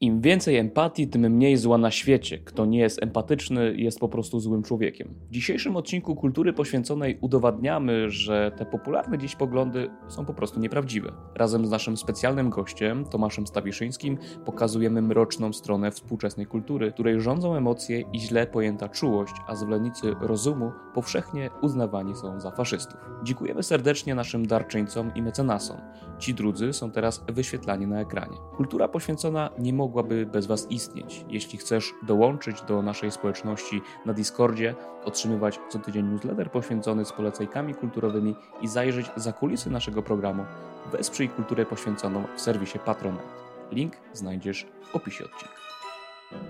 Im więcej empatii, tym mniej zła na świecie. Kto nie jest empatyczny, jest po prostu złym człowiekiem. W dzisiejszym odcinku kultury poświęconej udowadniamy, że te popularne dziś poglądy są po prostu nieprawdziwe. Razem z naszym specjalnym gościem, Tomaszem Stawiszyńskim, pokazujemy mroczną stronę współczesnej kultury, której rządzą emocje i źle pojęta czułość, a zwolennicy rozumu powszechnie uznawani są za faszystów. Dziękujemy serdecznie naszym darczyńcom i mecenasom. Ci drudzy są teraz wyświetlani na ekranie. Kultura poświęcona nie mogła mogłaby bez Was istnieć. Jeśli chcesz dołączyć do naszej społeczności na Discordzie, otrzymywać co tydzień newsletter poświęcony z polecajkami kulturowymi i zajrzeć za kulisy naszego programu, wesprzyj kulturę poświęconą w serwisie Patronite. Link znajdziesz w opisie odcinka.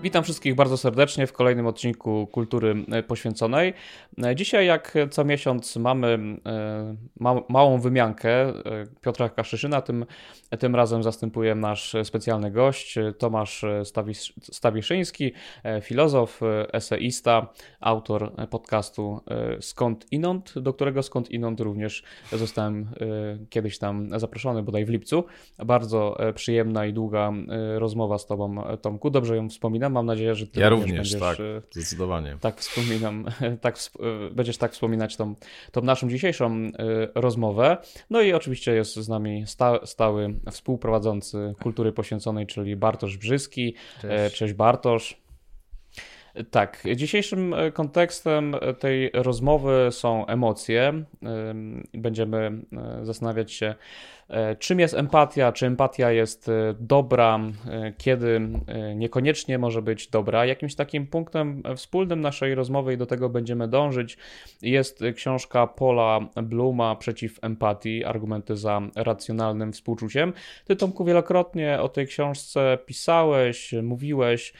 Witam wszystkich bardzo serdecznie w kolejnym odcinku Kultury e, Poświęconej. E, dzisiaj, jak co miesiąc, mamy e, ma małą wymiankę Piotra Kaszyszyna. Tym, tym razem zastępuje nasz specjalny gość Tomasz Stawisz Stawiszyński, filozof, eseista, autor podcastu Skąd Inąd, do którego Skąd Inąd również zostałem kiedyś tam zaproszony, bodaj w lipcu. Bardzo przyjemna i długa rozmowa z Tobą, Tomku. Dobrze ją wspomniałem wspominam. Mam nadzieję, że ty ja również, będziesz, tak, e, zdecydowanie. Tak wspominam, tak, e, będziesz tak wspominać tą, tą naszą dzisiejszą e, rozmowę. No i oczywiście jest z nami sta, stały współprowadzący kultury poświęconej, czyli Bartosz Brzyski. Cześć, Cześć Bartosz. Tak, dzisiejszym kontekstem tej rozmowy są emocje. Będziemy zastanawiać się E, czym jest empatia? Czy empatia jest e, dobra? E, kiedy niekoniecznie może być dobra? Jakimś takim punktem wspólnym naszej rozmowy i do tego będziemy dążyć jest książka Paula Bluma Przeciw empatii, argumenty za racjonalnym współczuciem. Ty Tomku wielokrotnie o tej książce pisałeś, mówiłeś.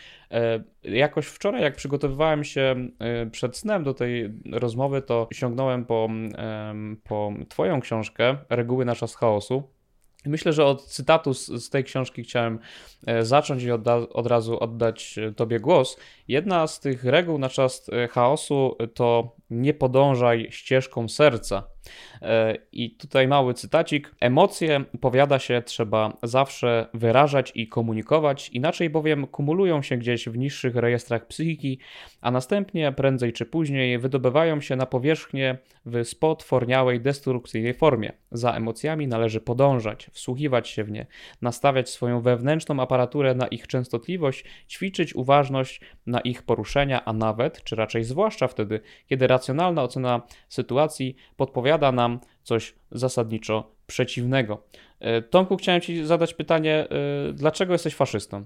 Jakoś wczoraj, jak przygotowywałem się przed snem do tej rozmowy, to sięgnąłem po, po Twoją książkę Reguły na czas chaosu. Myślę, że od cytatu z, tej książki chciałem e, zacząć i odda, od razu oddać e, Tobie głos. Jedna z tych reguł na czas e, chaosu to nie podążaj ścieżką serca. E, I tutaj mały cytacik. Emocje, powiada się, trzeba zawsze wyrażać i komunikować, inaczej bowiem kumulują się gdzieś w niższych rejestrach psychiki, a następnie, prędzej czy później, wydobywają się na powierzchnię w spotworniałej, destrukcyjnej formie. Za emocjami należy podążać, wsłuchiwać się w nie, nastawiać swoją wewnętrzną aparaturę na ich częstotliwość, ćwiczyć uważność na ich poruszenia, a nawet, czy raczej zwłaszcza wtedy, kiedy racjonalna ocena sytuacji podpowiada nam coś zasadniczo przeciwnego. E, Tomku, chciałem Ci zadać pytanie, e, dlaczego jesteś faszystą?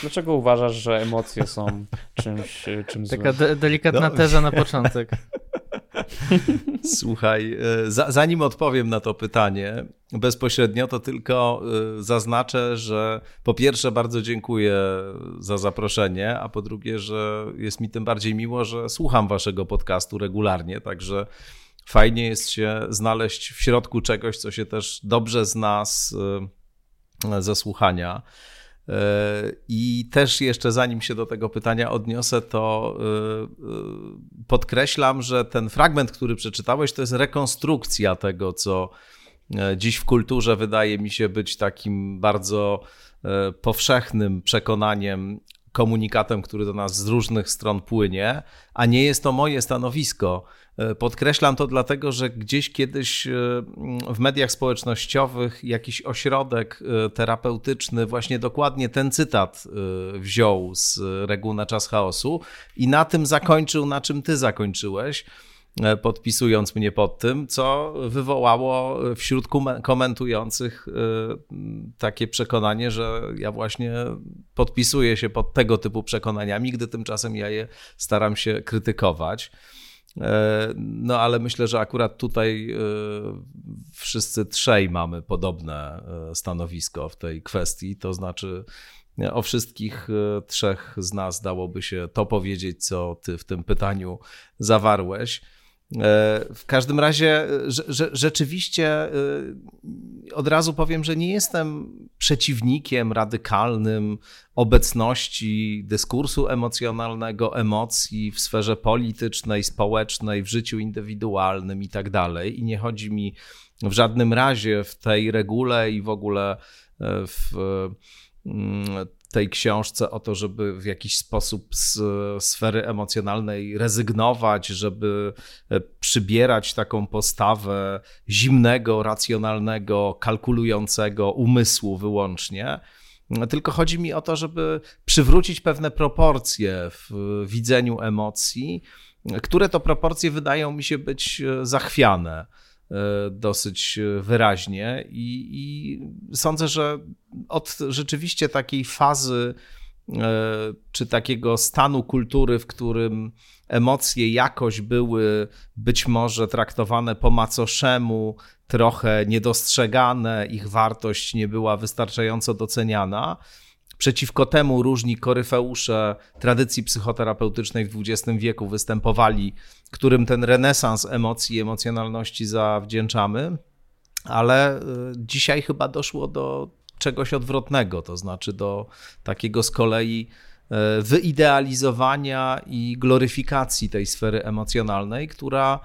Dlaczego uważasz, że emocje są czymś, e, czymś Taka de delikatna no. teza na początek. Słuchaj, zanim odpowiem na to pytanie bezpośrednio, to tylko zaznaczę, że po pierwsze bardzo dziękuję za zaproszenie, a po drugie, że jest mi tym bardziej miło, że słucham waszego podcastu regularnie, także fajnie jest się znaleźć w środku czegoś, co się też dobrze zna z, e, ze słuchania. E, I też jeszcze zanim się do tego pytania odniosę, to e, podkreślam, że ten fragment, który przeczytałeś, to jest rekonstrukcja tego, co dziś w kulturze wydaje mi się być takim bardzo powszechnym przekonaniem, komunikatem, który do nas z różnych stron płynie, a nie jest to moje stanowisko. E, podkreślam to dlatego, że gdzieś kiedyś e, w mediach społecznościowych jakiś ośrodek e, terapeutyczny właśnie dokładnie ten cytat wziął z reguł na czas chaosu i na tym zakończył, na czym ty zakończyłeś podpisując mnie pod tym, co wywołało wśród komentujących takie przekonanie, że ja właśnie podpisuję się pod tego typu przekonaniami, gdy tymczasem ja je staram się krytykować. E, no ale myślę, że akurat tutaj e, wszyscy trzej mamy podobne e, stanowisko w tej kwestii. To znaczy, o wszystkich trzech z nas dałoby się to powiedzieć, co ty w tym pytaniu zawarłeś. E, w każdym razie że, rzeczywiście e, od razu powiem, że nie jestem przeciwnikiem radykalnym obecności dyskursu emocjonalnego, emocji w sferze politycznej, społecznej, w życiu indywidualnym i tak dalej. I nie chodzi mi w żadnym razie w tej regule i w ogóle e, w tej książce o to, żeby w jakiś sposób z sfery emocjonalnej rezygnować, żeby e, przybierać taką postawę zimnego, racjonalnego, kalkulującego umysłu wyłącznie. Tylko chodzi mi o to, żeby przywrócić pewne proporcje w widzeniu emocji, które to proporcje wydają mi się być e, zachwiane dosyć wyraźnie i, i, sądzę, że od rzeczywiście takiej fazy e, czy takiego stanu kultury, w którym emocje jakoś były być może traktowane po macoszemu, trochę niedostrzegane, ich wartość nie była wystarczająco doceniana, Przeciwko temu różni koryfeusze tradycji psychoterapeutycznej w XX wieku występowali, którym ten renesans emocji i emocjonalności zawdzięczamy, ale y, dzisiaj chyba doszło do czegoś odwrotnego, to znaczy do takiego z kolei y, wyidealizowania i gloryfikacji tej sfery emocjonalnej, która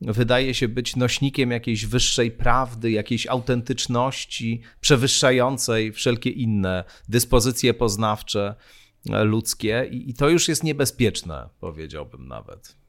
wydaje się być nośnikiem jakiejś wyższej prawdy, jakiejś autentyczności, przewyższającej wszelkie inne dyspozycje poznawcze e, ludzkie, i, i to już jest niebezpieczne, powiedziałbym nawet.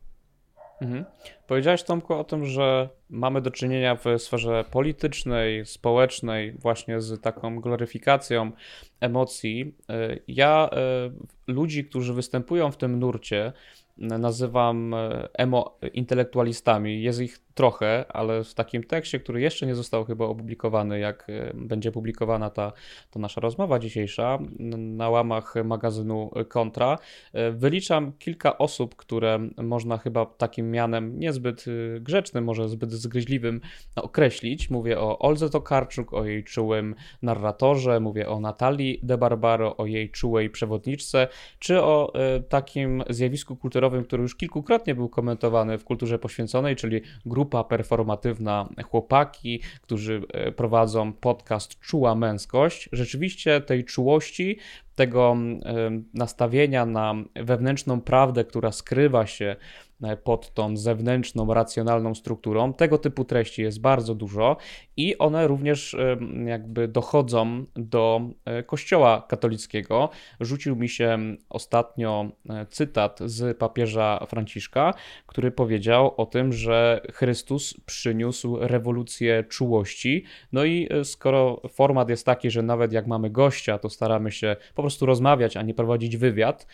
Mhm. Powiedziałeś, Tomku, o tym, że mamy do czynienia w sferze politycznej, społecznej, właśnie z taką gloryfikacją emocji. E, ja e, ludzi, którzy występują w tym nurcie, nazywam emo intelektualistami. Jest ich trochę, ale w takim tekście, który jeszcze nie został chyba opublikowany, jak e, będzie publikowana ta, ta nasza rozmowa dzisiejsza na łamach magazynu Kontra, e, wyliczam kilka osób, które można chyba takim mianem niezbyt e, grzecznym, może zbyt zgryźliwym określić. Mówię o Olze Tokarczuk, o jej czułym narratorze, mówię o Natalii de Barbaro, o jej czułej przewodniczce, czy o takim zjawisku kulturowym, który już kilkukrotnie był komentowany w kulturze poświęconej, czyli grupa grupa performatywna chłopaki, którzy e, prowadzą podcast Czuła Męskość. Rzeczywiście tej czułości, tego e, nastawienia na wewnętrzną prawdę, która skrywa się E, pod tą zewnętrzną, racjonalną strukturą. Tego typu treści jest bardzo dużo i one również e, jakby dochodzą do e, Kościoła katolickiego. Rzucił mi się ostatnio cytat z papieża Franciszka, który powiedział o tym, że Chrystus przyniósł rewolucję czułości. No i skoro format jest taki, że nawet jak mamy gościa, to staramy się po prostu rozmawiać, a nie prowadzić wywiad,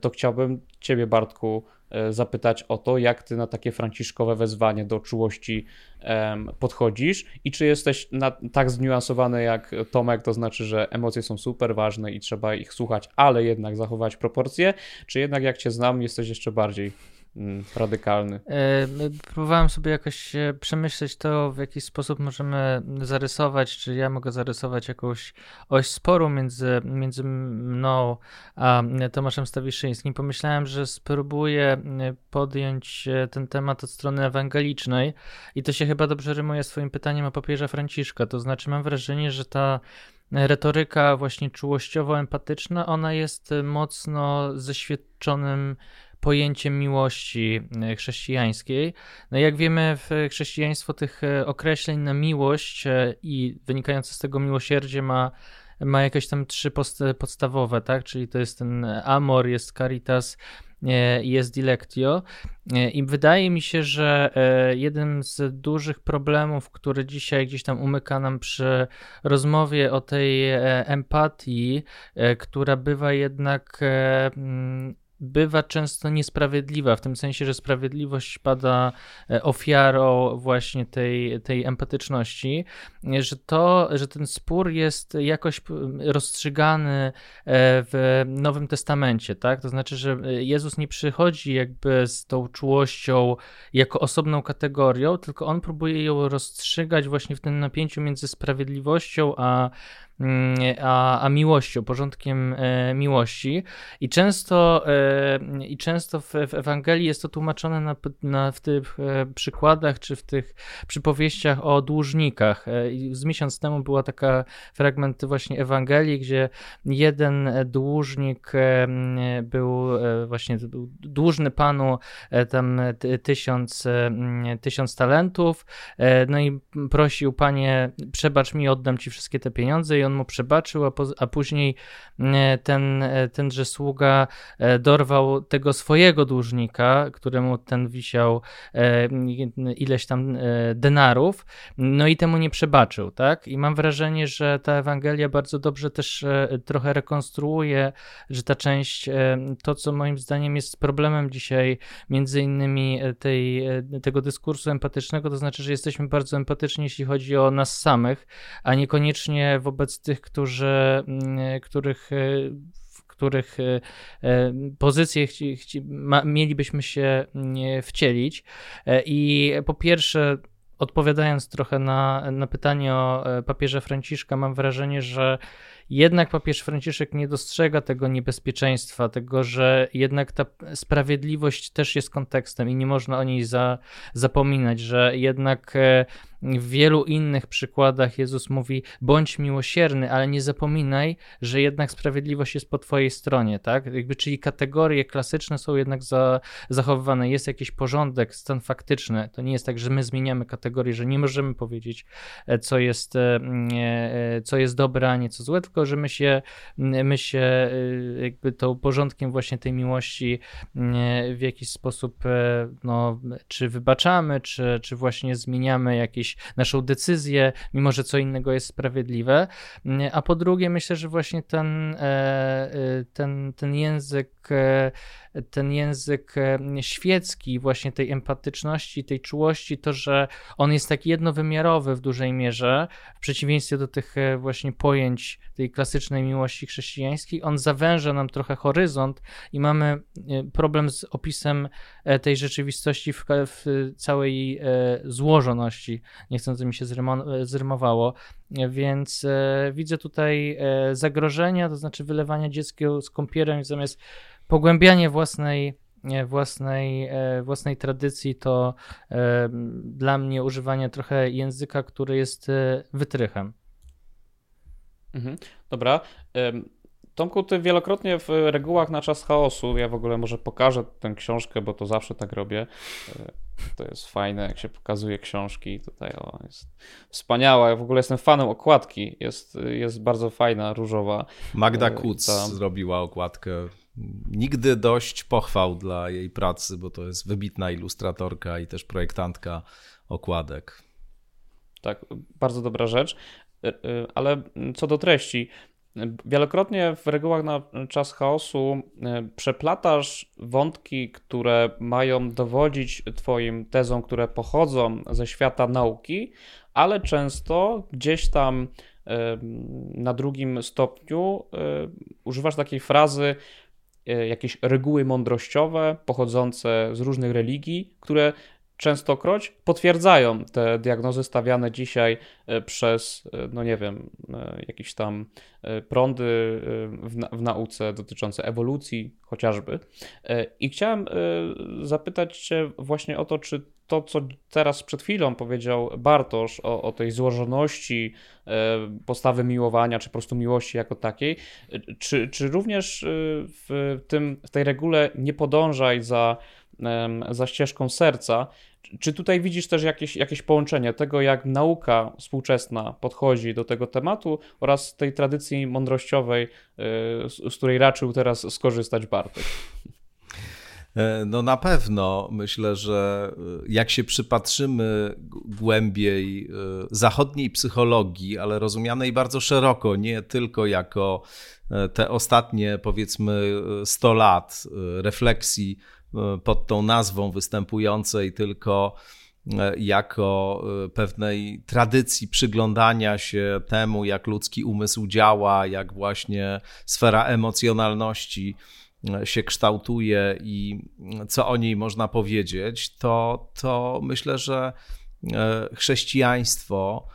to chciałbym Ciebie, Bartku, E, zapytać o to, jak ty na takie franciszkowe wezwanie do czułości podchodzisz i czy jesteś na, tak zniuansowany jak Tomek, to znaczy, że emocje są super ważne i trzeba ich słuchać, ale jednak zachować proporcje, czy jednak jak cię znam, jesteś jeszcze bardziej radykalny. E, próbowałem sobie jakoś przemyśleć to, w jaki sposób możemy zarysować, czy ja mogę zarysować jakąś oś sporu między, między mną a Tomaszem Stawiszyńskim. Pomyślałem, że spróbuję podjąć ten temat od strony ewangelicznej i to się chyba dobrze rymuje swoim pytaniem o papieża Franciszka. To znaczy, mam wrażenie, że ta retoryka właśnie czułościowo-empatyczna, ona jest mocno zeświadczonym pojęciem miłości e, chrześcijańskiej. No jak wiemy, w chrześcijaństwo tych e, określeń na miłość e, i wynikające z tego miłosierdzie ma ma jakieś tam trzy podstawowe, tak? Czyli to jest ten amor, jest caritas, jest dilectio. I wydaje mi się, że jednym z dużych problemów, który dzisiaj gdzieś tam umyka nam przy rozmowie o tej empatii, która bywa jednak bywa często niesprawiedliwa, w tym sensie, że sprawiedliwość pada e, ofiarą właśnie tej, tej empatyczności, że to, że ten spór jest jakoś rozstrzygany e, w Nowym Testamencie, tak? To znaczy, że Jezus nie przychodzi jakby z tą czułością jako osobną kategorią, tylko on próbuje ją rozstrzygać właśnie w tym napięciu między sprawiedliwością a a, a miłością, porządkiem e, miłości. I często, e, i często w, w Ewangelii jest to tłumaczone na, na, w tych e, przykładach czy w tych przypowieściach o dłużnikach. Z miesiąc temu była taka fragment właśnie Ewangelii, gdzie jeden dłużnik był właśnie dłużny panu tam tysiąc, tysiąc talentów, no i prosił, panie, przebacz mi, oddam ci wszystkie te pieniądze i on mu przebaczył, a, po, a później ten, tenże sługa dorwał tego swojego dłużnika, któremu ten wisiał ileś tam denarów, no i temu nie przebaczył, tak? I mam wrażenie, że ta Ewangelia bardzo dobrze też trochę rekonstruuje, że ta część, to co moim zdaniem jest problemem dzisiaj, między innymi tej, tego dyskursu empatycznego, to znaczy, że jesteśmy bardzo empatyczni, jeśli chodzi o nas samych, a niekoniecznie wobec tych, którzy, mm, których w których e, e, pozycje chci, chci, ma, mielibyśmy się mm, wcielić. E, I po pierwsze, odpowiadając trochę na, na pytanie o papieża Franciszka, mam wrażenie, że jednak papież Franciszek nie dostrzega tego niebezpieczeństwa, tego, że jednak ta sprawiedliwość też jest kontekstem i nie można o niej za, zapominać, że jednak w wielu innych przykładach Jezus mówi: bądź miłosierny, ale nie zapominaj, że jednak sprawiedliwość jest po twojej stronie, tak? Jakby, czyli kategorie klasyczne są jednak za, zachowywane. Jest jakiś porządek, stan faktyczny. To nie jest tak, że my zmieniamy kategorie, że nie możemy powiedzieć, e, co jest, e, e, co jest dobre, a nie co złe, tylko że my się, my się jakby tą porządkiem właśnie tej miłości w jakiś sposób, no, czy wybaczamy, czy, czy właśnie zmieniamy jakieś naszą decyzję, mimo że co innego jest sprawiedliwe. A po drugie, myślę, że właśnie ten, e, e, ten, ten język e, ten język świecki, właśnie tej empatyczności, tej czułości, to, że on jest tak jednowymiarowy w dużej mierze, w przeciwieństwie do tych właśnie pojęć tej klasycznej miłości chrześcijańskiej, on zawęża nam trochę horyzont i mamy problem z opisem tej rzeczywistości w, w całej złożoności niechcący mi się zrymowało, więc e, widzę tutaj e, zagrożenia, to znaczy wylewania dziecka z kąpielą zamiast pogłębianie własnej własnej, e, własnej tradycji, to dla mnie używanie trochę języka, który jest wytrychem. Mhm. Dobra. Tomku, ty wielokrotnie w regułach na czas chaosu, ja w ogóle może pokażę tę książkę, bo to zawsze tak robię. To jest fajne, jak się pokazuje książki. Tutaj o, jest wspaniała. Ja w ogóle jestem fanem okładki. Jest, jest bardzo fajna, różowa. Magda e, Kuc ta... zrobiła okładkę. Nigdy dość pochwał dla jej pracy, bo to jest wybitna ilustratorka i też projektantka okładek. Tak, bardzo dobra rzecz. E, e, ale co do treści, Wielokrotnie w regułach na czas chaosu e, przeplatasz wątki, które mają dowodzić Twoim tezom, które pochodzą ze świata nauki, ale często gdzieś tam e, na drugim stopniu e, używasz takiej frazy, jakieś reguły mądrościowe pochodzące z różnych religii, które częstokroć potwierdzają te diagnozy stawiane dzisiaj e, przez, e, no nie wiem, e, jakieś tam prądy w, w nauce dotyczące ewolucji chociażby. I chciałem zapytać Cię właśnie o to, czy to, co teraz przed chwilą powiedział Bartosz o, o tej złożoności postawy miłowania, czy po prostu miłości jako takiej, czy, czy również w, tym, w tej regule nie podążaj za za ścieżką serca. Czy tutaj widzisz też jakieś, jakieś połączenie tego, jak nauka współczesna podchodzi do tego tematu oraz tej tradycji mądrościowej, e, z, której raczył teraz skorzystać Bartek? E, no na pewno myślę, że e, jak się przypatrzymy głębiej zachodniej psychologii, ale rozumianej bardzo szeroko, nie tylko jako te ostatnie powiedzmy 100 lat refleksji E, pod tą nazwą występującej tylko e, jako e, pewnej tradycji przyglądania się temu, jak ludzki umysł działa, jak właśnie sfera emocjonalności się kształtuje i co o niej można powiedzieć, to, to myślę, że chrześcijaństwo,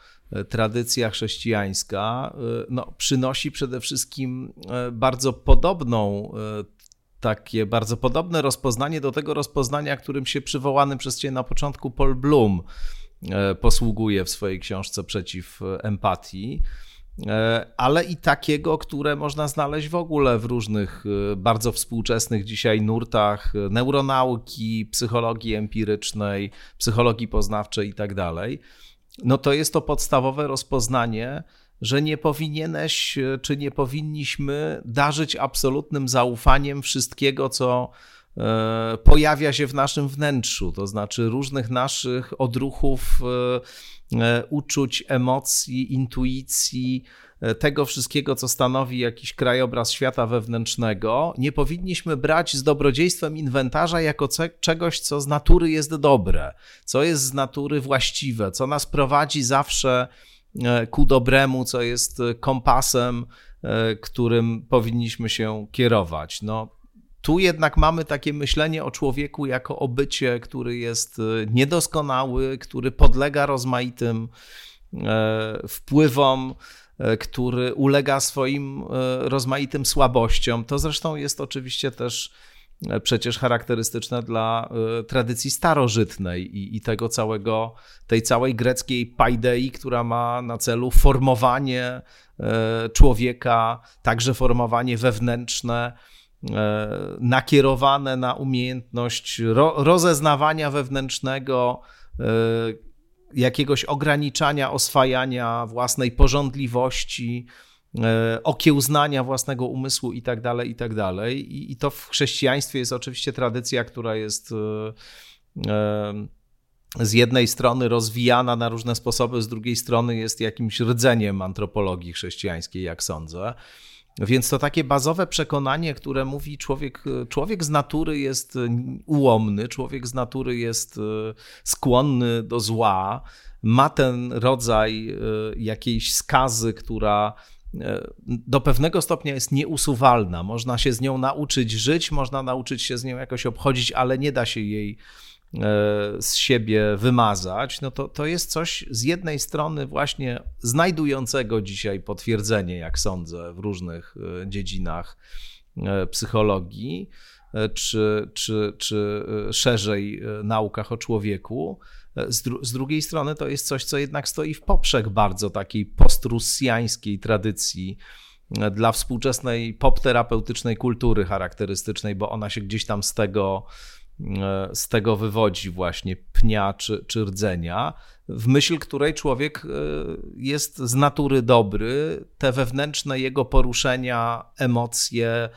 tradycja chrześcijańska no, przynosi przede wszystkim bardzo podobną takie bardzo podobne rozpoznanie do tego rozpoznania, którym się przywołany przez Ciebie na początku Paul Bloom e, posługuje w swojej książce Przeciw Empatii, e, ale i takiego, które można znaleźć w ogóle w różnych e, bardzo współczesnych dzisiaj nurtach neuronauki, psychologii empirycznej, psychologii poznawczej i tak. No to jest to podstawowe rozpoznanie że nie powinieneś, czy nie powinniśmy darzyć absolutnym zaufaniem wszystkiego, co e, pojawia się w naszym wnętrzu, to znaczy różnych naszych odruchów, e, uczuć, emocji, intuicji, tego wszystkiego, co stanowi jakiś krajobraz świata wewnętrznego, nie powinniśmy brać z dobrodziejstwem inwentarza jako czegoś, co z natury jest dobre, co jest z natury właściwe, co nas prowadzi zawsze e, ku dobremu, co jest kompasem, e, którym powinniśmy się kierować. No, tu jednak mamy takie myślenie o człowieku jako o bycie, który jest e, niedoskonały, który podlega rozmaitym wpływom, E, który ulega swoim e, rozmaitym słabościom. To zresztą jest oczywiście też e, przecież charakterystyczne dla tradycji starożytnej i, i tego całego, tej całej greckiej paidei, która ma na celu formowanie człowieka, także formowanie wewnętrzne, nakierowane na umiejętność ro, rozeznawania wewnętrznego, jakiegoś ograniczania oswajania własnej porządliwości, e, okiełznania własnego umysłu i tak dalej, i tak dalej. I to w chrześcijaństwie jest oczywiście tradycja, która jest e, e, z jednej strony rozwijana na różne sposoby, z drugiej strony jest jakimś rdzeniem antropologii chrześcijańskiej, jak sądzę. Więc to takie bazowe przekonanie, które mówi człowiek, człowiek z natury jest ułomny, człowiek z natury jest e, skłonny do zła, ma ten rodzaj e, jakiejś skazy, która e, do pewnego stopnia jest nieusuwalna. Można się z nią nauczyć żyć, można nauczyć się z nią jakoś obchodzić, ale nie da się jej E, z siebie wymazać, no to, to jest coś z jednej strony właśnie znajdującego dzisiaj potwierdzenie, jak sądzę, w różnych e, dziedzinach e, psychologii, czy, czy, czy szerzej naukach o człowieku. Z, dru z, drugiej strony to jest coś, co jednak stoi w poprzek bardzo takiej postrusjańskiej tradycji dla współczesnej popterapeutycznej kultury charakterystycznej, bo ona się gdzieś tam z tego E, z tego wywodzi właśnie pnia czy, czy rdzenia, w myśl której człowiek e, jest z natury dobry, te wewnętrzne jego poruszenia, emocje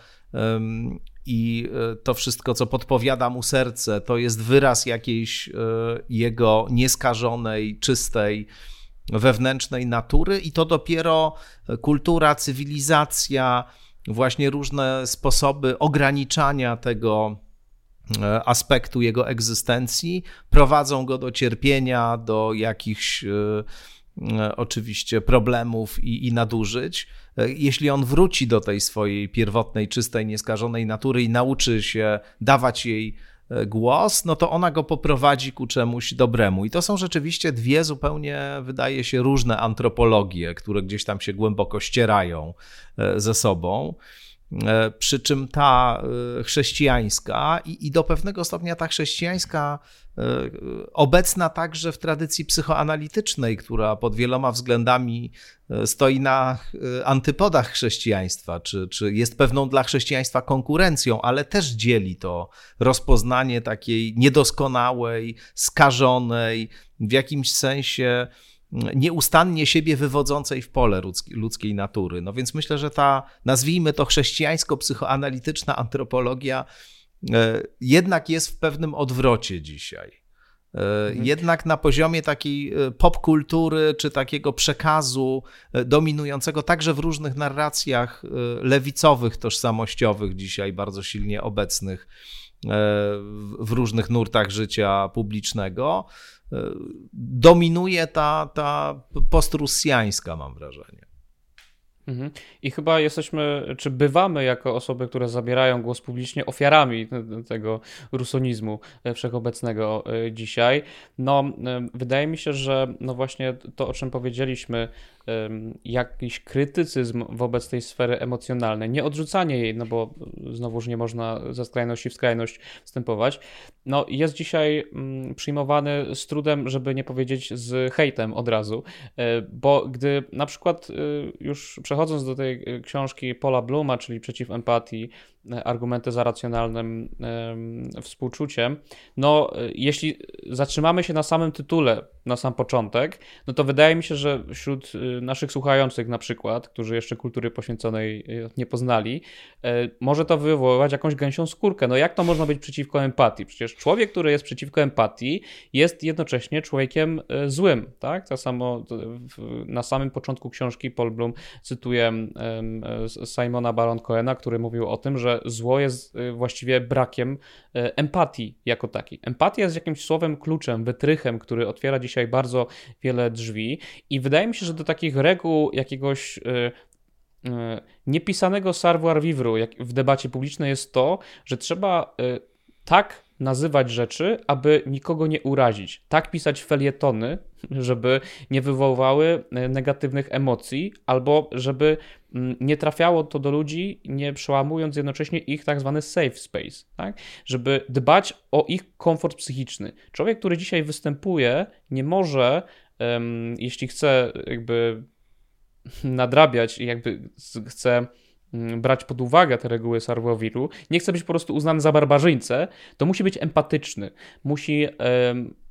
i e, to wszystko, co podpowiada mu serce, to jest wyraz jakiejś jego nieskażonej, czystej, wewnętrznej natury, i to dopiero kultura, cywilizacja, właśnie różne sposoby ograniczania tego E, aspektu jego egzystencji, prowadzą go do cierpienia, do jakichś e, e, oczywiście problemów i, i nadużyć. Jeśli on wróci do tej swojej pierwotnej, czystej, nieskażonej natury i nauczy się dawać jej głos, no to ona go poprowadzi ku czemuś dobremu. I to są rzeczywiście dwie zupełnie, wydaje się, różne antropologie, które gdzieś tam się głęboko ścierają ze sobą. E, przy czym ta e, chrześcijańska i, i do pewnego stopnia ta chrześcijańska e, obecna także w tradycji psychoanalitycznej, która pod wieloma względami stoi na antypodach chrześcijaństwa, czy, czy jest pewną dla chrześcijaństwa konkurencją, ale też dzieli to rozpoznanie takiej niedoskonałej, skażonej, w jakimś sensie nieustannie siebie wywodzącej w pole ludzkiej natury. No więc myślę, że ta, nazwijmy to chrześcijańsko-psychoanalityczna antropologia, e, jednak jest w pewnym odwrocie dzisiaj. E, mhm. Jednak na poziomie takiej e, popkultury czy takiego przekazu dominującego także w różnych narracjach lewicowych, tożsamościowych, dzisiaj bardzo silnie obecnych w różnych nurtach życia publicznego, dominuje ta, ta postrusjańska, mam wrażenie. Mhm. I chyba jesteśmy, czy bywamy jako osoby, które zabierają głos publicznie, ofiarami tego rusonizmu wszechobecnego e, dzisiaj. No, e, wydaje mi się, że no właśnie to, o czym powiedzieliśmy, jakiś krytycyzm wobec tej sfery emocjonalnej, nie odrzucanie jej, no bo znowuż nie można ze skrajności w skrajność wstępować, no jest dzisiaj mm, przyjmowany z trudem, żeby nie powiedzieć z hejtem od razu, e, bo gdy na przykład e, już przechodząc do tej książki Paula Bluma, czyli Przeciw Empatii, argumenty za racjonalnym współczuciem. No, jeśli zatrzymamy się na samym tytule, na sam początek, no to wydaje mi się, że wśród naszych słuchających na przykład, którzy jeszcze kultury poświęconej nie poznali, może to wywoływać jakąś gęsią skórkę. No jak to można być przeciwko empatii? Przecież człowiek, który jest przeciwko empatii, jest jednocześnie człowiekiem złym, tak? Tak samo na samym początku książki Paul Bloom cytuje Simona Baron Cohena, który mówił o tym, że zło jest y, właściwie brakiem y, empatii jako takiej. Empatia jest jakimś słowem kluczem, wytrychem, który otwiera dzisiaj bardzo wiele drzwi i wydaje mi się, że do takich reguł jakiegoś y, niepisanego savoir vivre w debacie publicznej jest to, że trzeba tak nazywać rzeczy, aby nikogo nie urazić. Tak pisać felietony, żeby nie wywoływały e, negatywnych emocji, albo żeby mm, nie trafiało to do ludzi, nie przełamując jednocześnie ich tak zwany safe space, tak? żeby dbać o ich komfort psychiczny. Człowiek, który dzisiaj występuje, nie może, um, jeśli chce jakby nadrabiać, jakby chce brać pod uwagę te reguły Sarwowiru, nie chce być po prostu uznany za barbarzyńcę, to musi być empatyczny. Musi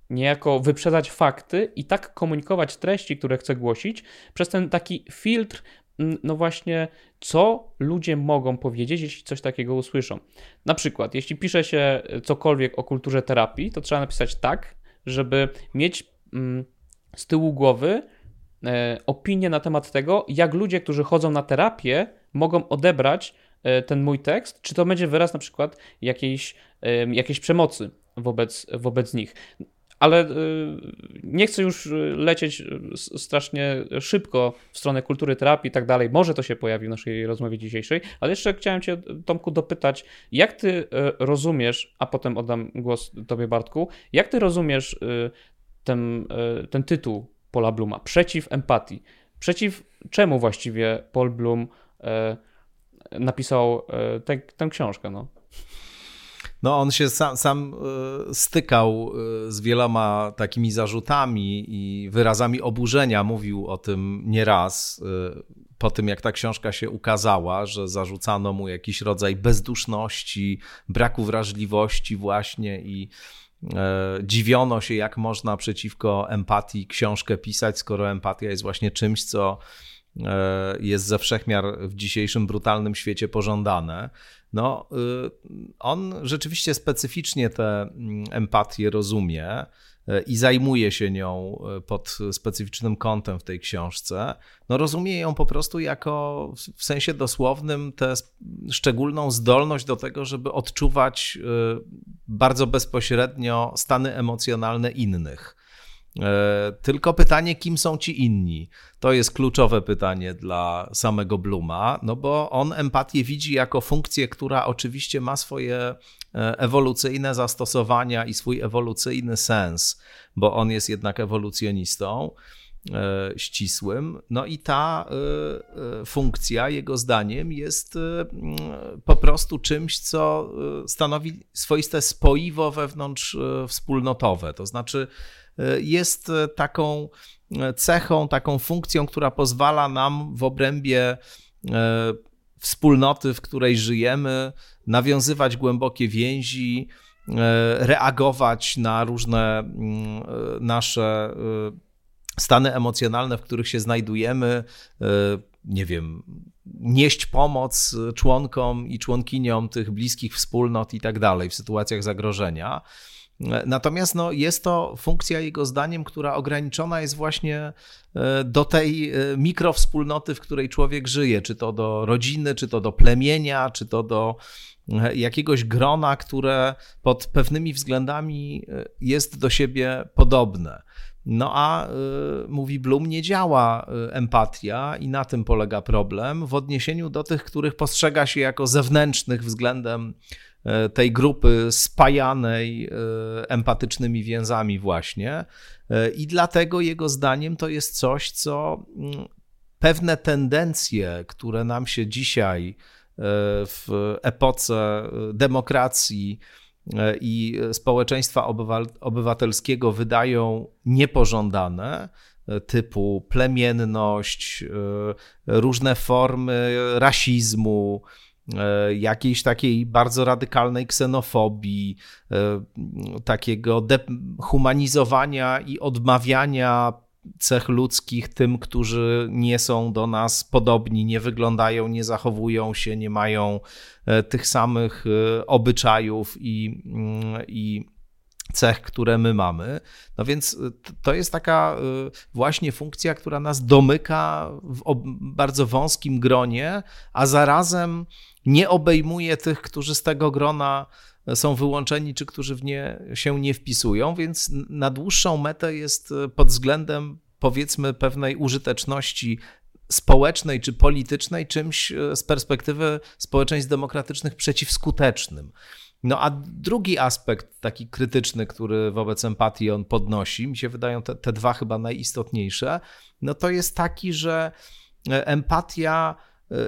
niejako wyprzedzać fakty i tak komunikować treści, które chce głosić, przez ten taki filtr, mm, no właśnie, co ludzie mogą powiedzieć, jeśli coś takiego usłyszą. Na przykład, jeśli pisze się cokolwiek o kulturze terapii, to trzeba napisać tak, żeby mieć mm, z tyłu głowy e, opinię na temat tego, jak ludzie, którzy chodzą na terapię, mogą odebrać e, ten mój tekst, czy to będzie wyraz na przykład jakiejś, jakiejś przemocy wobec, wobec nich. Ale e, nie chcę już lecieć strasznie szybko w stronę kultury terapii i tak dalej. Może to się pojawi w naszej rozmowie dzisiejszej, ale jeszcze chciałem Cię, Tomku, dopytać, jak Ty e, rozumiesz, a potem oddam głos Tobie, Bartku, jak Ty rozumiesz ten, ten tytuł Paula Bluma? Przeciw empatii. Przeciw czemu właściwie Paul Bloom E, napisał e, tę, tę książkę. No. No, on się sam, sam e, stykał z wieloma takimi zarzutami i wyrazami oburzenia. Mówił o tym nieraz po tym, jak ta książka się ukazała, że zarzucano mu jakiś rodzaj bezduszności, braku wrażliwości, właśnie i dziwiono się, jak można przeciwko empatii książkę pisać, skoro empatia jest właśnie czymś, co E, jest ze wszechmiar w dzisiejszym brutalnym świecie pożądane. No, y, on rzeczywiście specyficznie tę mm, empatię rozumie e, i zajmuje się nią e, pod specyficznym kątem w tej książce. No, rozumie ją po prostu jako w sensie dosłownym tę szczególną zdolność do tego, żeby odczuwać bardzo bezpośrednio stany emocjonalne innych. E, tylko pytanie, kim są ci inni? To jest kluczowe pytanie dla samego Bluma, no bo on empatię widzi jako funkcję, która oczywiście ma swoje e, ewolucyjne zastosowania i swój ewolucyjny sens, bo on jest jednak ewolucjonistą e, ścisłym. No i ta funkcja, jego zdaniem, jest po prostu czymś, co stanowi swoiste spoiwo wewnątrz wspólnotowe. To znaczy, jest taką cechą, taką funkcją, która pozwala nam w obrębie e, wspólnoty, w której żyjemy, nawiązywać głębokie więzi, e, reagować na różne mm, e, nasze stany emocjonalne, w których się znajdujemy, nie wiem, nieść pomoc członkom i członkiniom tych bliskich wspólnot i tak dalej w sytuacjach zagrożenia. Natomiast no, jest to funkcja jego zdaniem, która ograniczona jest właśnie e, do tej e, mikrowspólnoty, w której człowiek żyje, czy to do rodziny, czy to do plemienia, czy to do e, jakiegoś grona, które pod pewnymi względami jest do siebie podobne. No a mówi Bloom, nie działa empatia i na tym polega problem w odniesieniu do tych, których postrzega się jako zewnętrznych względem tej grupy spajanej e, empatycznymi więzami właśnie. E, I dlatego jego zdaniem to jest coś, co mm, pewne tendencje, które nam się dzisiaj w epoce demokracji i społeczeństwa obywatelskiego wydają niepożądane, typu plemienność, różne formy rasizmu, e, jakiejś takiej bardzo radykalnej ksenofobii, takiego dehumanizowania i odmawiania cech ludzkich tym, którzy nie są do nas podobni, nie wyglądają, nie zachowują się, nie mają tych samych obyczajów i, mm, i cech, które my mamy. No więc to jest taka właśnie funkcja, która nas domyka w bardzo wąskim gronie, a zarazem nie obejmuje tych, którzy z tego grona są wyłączeni, czy którzy w nie się nie wpisują, więc na dłuższą metę jest pod względem powiedzmy pewnej użyteczności społecznej czy politycznej czymś z perspektywy społeczeństw demokratycznych przeciwskutecznym. No a drugi aspekt taki krytyczny, który wobec empatii on podnosi, mi się wydają te, te dwa chyba najistotniejsze, no to jest taki, że empatia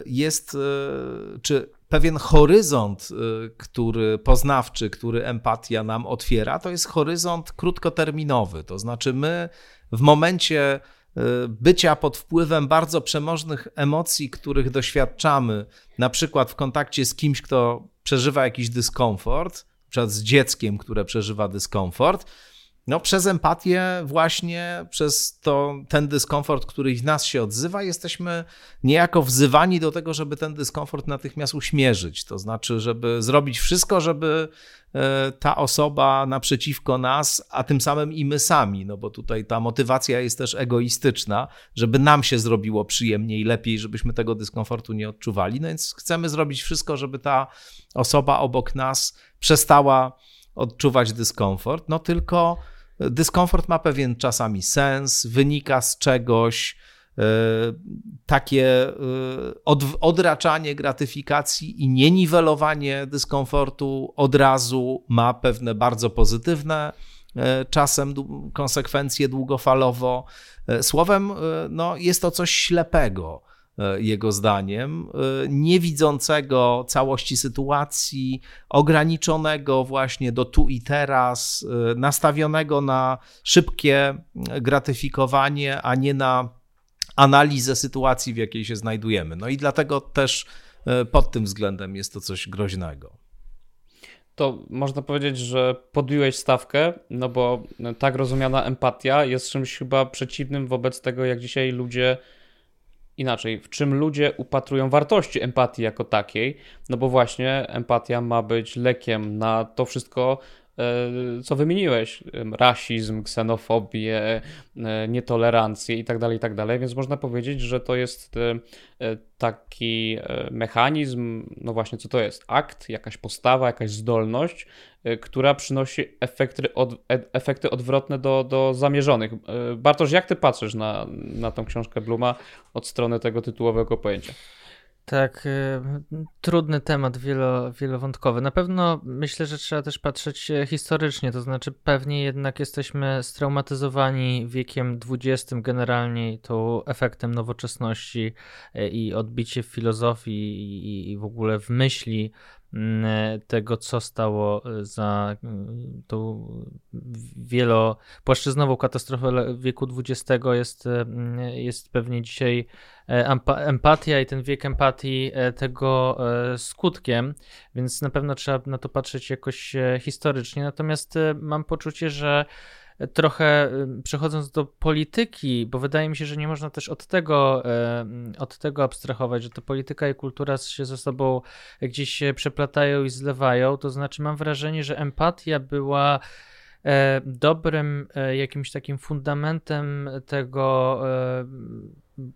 jest, e, czy pewien horyzont, który poznawczy, który empatia nam otwiera, to jest horyzont krótkoterminowy. To znaczy, my w momencie bycia pod wpływem bardzo przemożnych emocji, których doświadczamy, na przykład w kontakcie z kimś, kto przeżywa jakiś dyskomfort, na przykład z dzieckiem, które przeżywa dyskomfort, no przez empatię właśnie, przez to, ten dyskomfort, który w nas się odzywa, jesteśmy niejako wzywani do tego, żeby ten dyskomfort natychmiast uśmierzyć. To znaczy, żeby zrobić wszystko, żeby e, ta osoba naprzeciwko nas, a tym samym i my sami, no bo tutaj ta motywacja jest też egoistyczna, żeby nam się zrobiło przyjemniej, lepiej, żebyśmy tego dyskomfortu nie odczuwali. No więc chcemy zrobić wszystko, żeby ta osoba obok nas przestała odczuwać dyskomfort, no tylko Dyskomfort ma pewien czasami sens, wynika z czegoś, e, takie e, od, odraczanie gratyfikacji i nieniwelowanie dyskomfortu od razu ma pewne bardzo pozytywne e, czasem konsekwencje długofalowo. Słowem, no, jest to coś ślepego jego zdaniem, e, niewidzącego całości sytuacji, ograniczonego właśnie do tu i teraz, e, nastawionego na szybkie gratyfikowanie, a nie na analizę sytuacji, w jakiej się znajdujemy. No i dlatego też pod tym względem jest to coś groźnego. To można powiedzieć, że podbiłeś stawkę, no bo tak rozumiana empatia jest czymś chyba przeciwnym wobec tego, jak dzisiaj ludzie inaczej, w czym ludzie upatrują wartości empatii jako takiej, no bo właśnie empatia ma być lekiem na to wszystko, co wymieniłeś, rasizm, ksenofobię, e, nietolerancję itd., tak itd., tak więc można powiedzieć, że to jest e, taki mechanizm, no właśnie co to jest, akt, jakaś postawa, jakaś zdolność, która przynosi efekty, od, efekty odwrotne do, do zamierzonych. Bartosz, jak ty patrzysz na, na tą książkę Bluma od strony tego tytułowego pojęcia? Tak, y, trudny temat, wielo, wielowątkowy. Na pewno myślę, że trzeba też patrzeć e, historycznie, to znaczy pewnie jednak jesteśmy straumatyzowani wiekiem XX generalnie i to efektem nowoczesności e, i odbicie w filozofii i, i w ogóle w myśli tego, co stało e, za mm, tą wielopłaszczyznową katastrofę wieku XX jest, e, mm, jest pewnie dzisiaj e, empatia i ten wiek empatii tego skutkiem, więc na pewno trzeba na to patrzeć jakoś historycznie. Natomiast mam poczucie, że trochę przechodząc do polityki, bo wydaje mi się, że nie można też od tego, od tego abstrahować, że to polityka i kultura się ze sobą gdzieś się przeplatają i zlewają. To znaczy, mam wrażenie, że empatia była e, dobrym e, jakimś takim fundamentem tego e,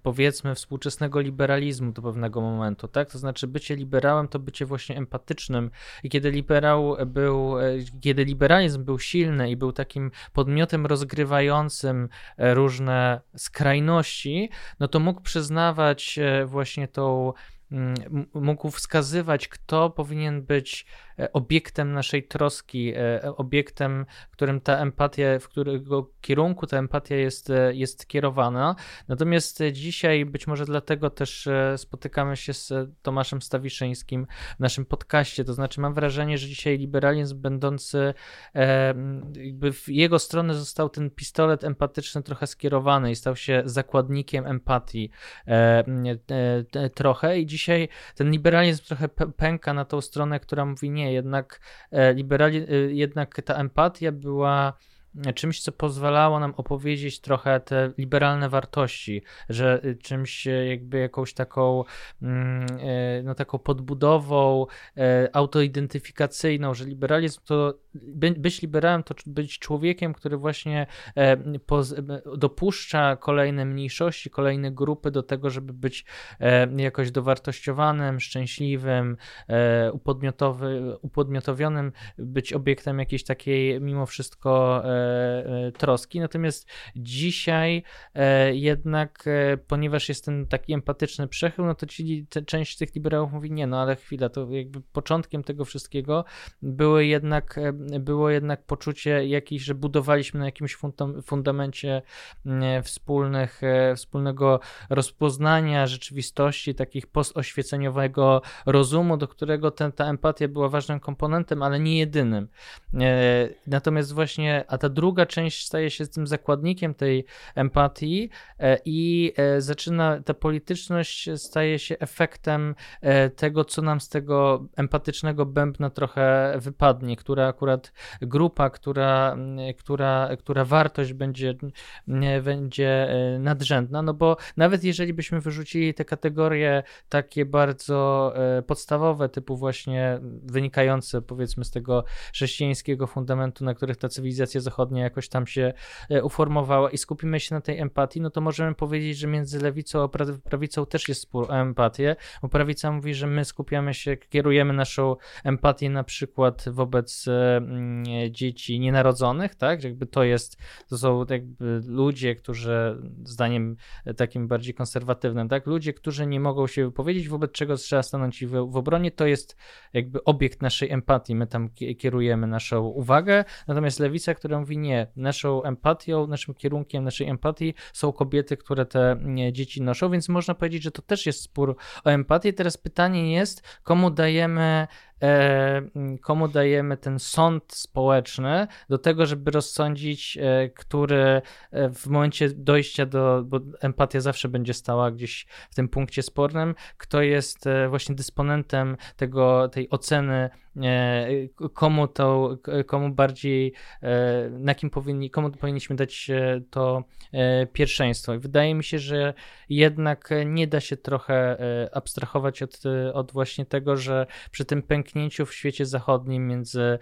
powiedzmy współczesnego liberalizmu do pewnego momentu, tak? To znaczy bycie liberałem to bycie właśnie empatycznym i kiedy liberał był, e, kiedy liberalizm był silny i był takim podmiotem rozgrywającym e, różne skrajności, no to mógł przyznawać e, właśnie tą mm, mógł wskazywać, kto powinien być obiektem naszej troski, obiektem, którym ta empatia, w którego kierunku ta empatia jest, jest kierowana. Natomiast dzisiaj, być może dlatego też spotykamy się z Tomaszem Stawiszyńskim w naszym podcaście, to znaczy mam wrażenie, że dzisiaj liberalizm będący jakby w jego stronę został ten pistolet empatyczny trochę skierowany i stał się zakładnikiem empatii e, e, trochę i dzisiaj ten liberalizm trochę pęka na tą stronę, która mówi nie, jednak e, liberali, jednak ta empatia była czymś, co pozwalało nam opowiedzieć trochę te liberalne wartości, że czymś jakby jakąś taką, mm, no taką podbudową autoidentyfikacyjną, że liberalizm to, być liberałem to być człowiekiem, który właśnie e, dopuszcza kolejne mniejszości, kolejne grupy do tego, żeby być e, jakoś dowartościowanym, szczęśliwym, e, upodmiotowionym, być obiektem jakiejś takiej mimo wszystko E, troski. Natomiast dzisiaj e, jednak, e, ponieważ jest ten taki empatyczny przechył, no to ci, część tych liberałów mówi, nie, no ale chwila, to jakby początkiem tego wszystkiego były jednak, było jednak poczucie jakieś, że budowaliśmy na jakimś fundamencie wspólnych, wspólnego rozpoznania rzeczywistości, takich postoświeceniowego rozumu, do którego ten, ta empatia była ważnym komponentem, ale nie jedynym. Natomiast właśnie, a ta druga część staje się tym zakładnikiem tej empatii e, i e, zaczyna, ta polityczność staje się efektem e, tego, co nam z tego empatycznego bębna trochę wypadnie, która akurat grupa, która, która, która wartość będzie, będzie nadrzędna, no bo nawet jeżeli byśmy wyrzucili te kategorie takie bardzo podstawowe, typu właśnie wynikające powiedzmy z tego chrześcijańskiego fundamentu, na których ta cywilizacja zachodnia jakoś tam się e, uformowała i skupimy się na tej empatii, no to możemy powiedzieć, że między lewicą a prawicą też jest spór o empatię, bo prawica mówi, że my skupiamy się, kierujemy naszą empatię na przykład wobec e, dzieci nienarodzonych, tak, jakby to jest, to są jakby ludzie, którzy zdaniem takim bardziej konserwatywnym, tak, ludzie, którzy nie mogą się wypowiedzieć, wobec czego trzeba stanąć w, w obronie, to jest jakby obiekt naszej empatii, my tam kierujemy naszą uwagę, natomiast lewica, która mówi nie, naszą empatią, naszym kierunkiem naszej empatii są kobiety, które te dzieci noszą, więc można powiedzieć, że to też jest spór o empatię. Teraz pytanie jest, komu dajemy komu dajemy ten sąd społeczny do tego, żeby rozsądzić, e, który e, w momencie dojścia do, bo empatia zawsze będzie stała gdzieś w tym punkcie spornym, kto jest właśnie dysponentem tego, tej oceny, komu to, komu bardziej, na kim powinni, komu powinniśmy dać to pierwszeństwo. I wydaje mi się, że jednak nie da się trochę abstrahować od, od właśnie tego, że przy tym pęknięciu w świecie zachodnim między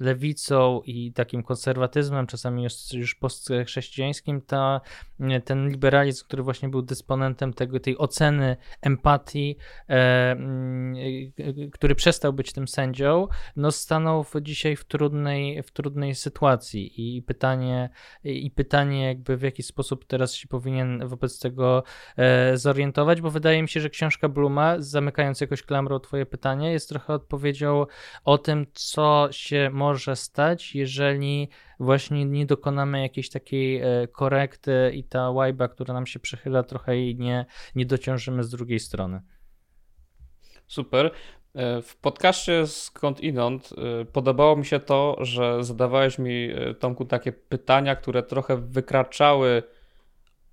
lewicą i takim konserwatyzmem, czasami już, już postchrześcijańskim, ta, ten liberalizm, który właśnie był dysponentem tego, tej oceny empatii, e, który przestał być tym sędzią, no stanął w, dzisiaj w trudnej, w trudnej sytuacji i pytanie, i pytanie jakby w jaki sposób teraz się powinien wobec tego e, zorientować, bo wydaje mi się, że książka Bluma, zamykając jakoś klamrą twoje pytanie, jest trochę odpowiedzią o tym, co się może stać, jeżeli właśnie nie dokonamy jakiejś takiej e, korekty i ta łajba, która nam się przechyla, trochę jej nie, nie dociążymy z drugiej strony. Super. E, w podcaście Skąd Inąd e, podobało mi się to, że zadawałeś mi, Tomku, takie pytania, które trochę wykraczały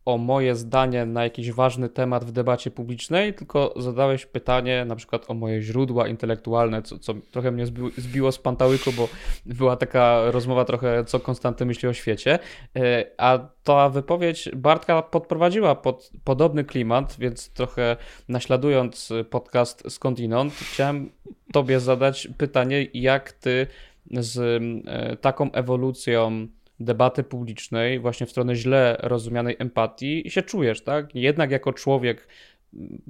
o moje zdanie na jakiś ważny temat w debacie publicznej, tylko zadałeś pytanie na przykład o moje źródła intelektualne, co, co trochę mnie zbiło, zbiło z pantałyku, bo była taka rozmowa trochę, co Konstanty myśli o świecie, e, a ta wypowiedź Bartka podprowadziła pod podobny klimat, więc trochę naśladując podcast Skądinąd, chciałem tobie zadać pytanie, jak ty z e, taką ewolucją debaty publicznej, właśnie w stronę źle rozumianej empatii się czujesz, tak? Jednak jako człowiek,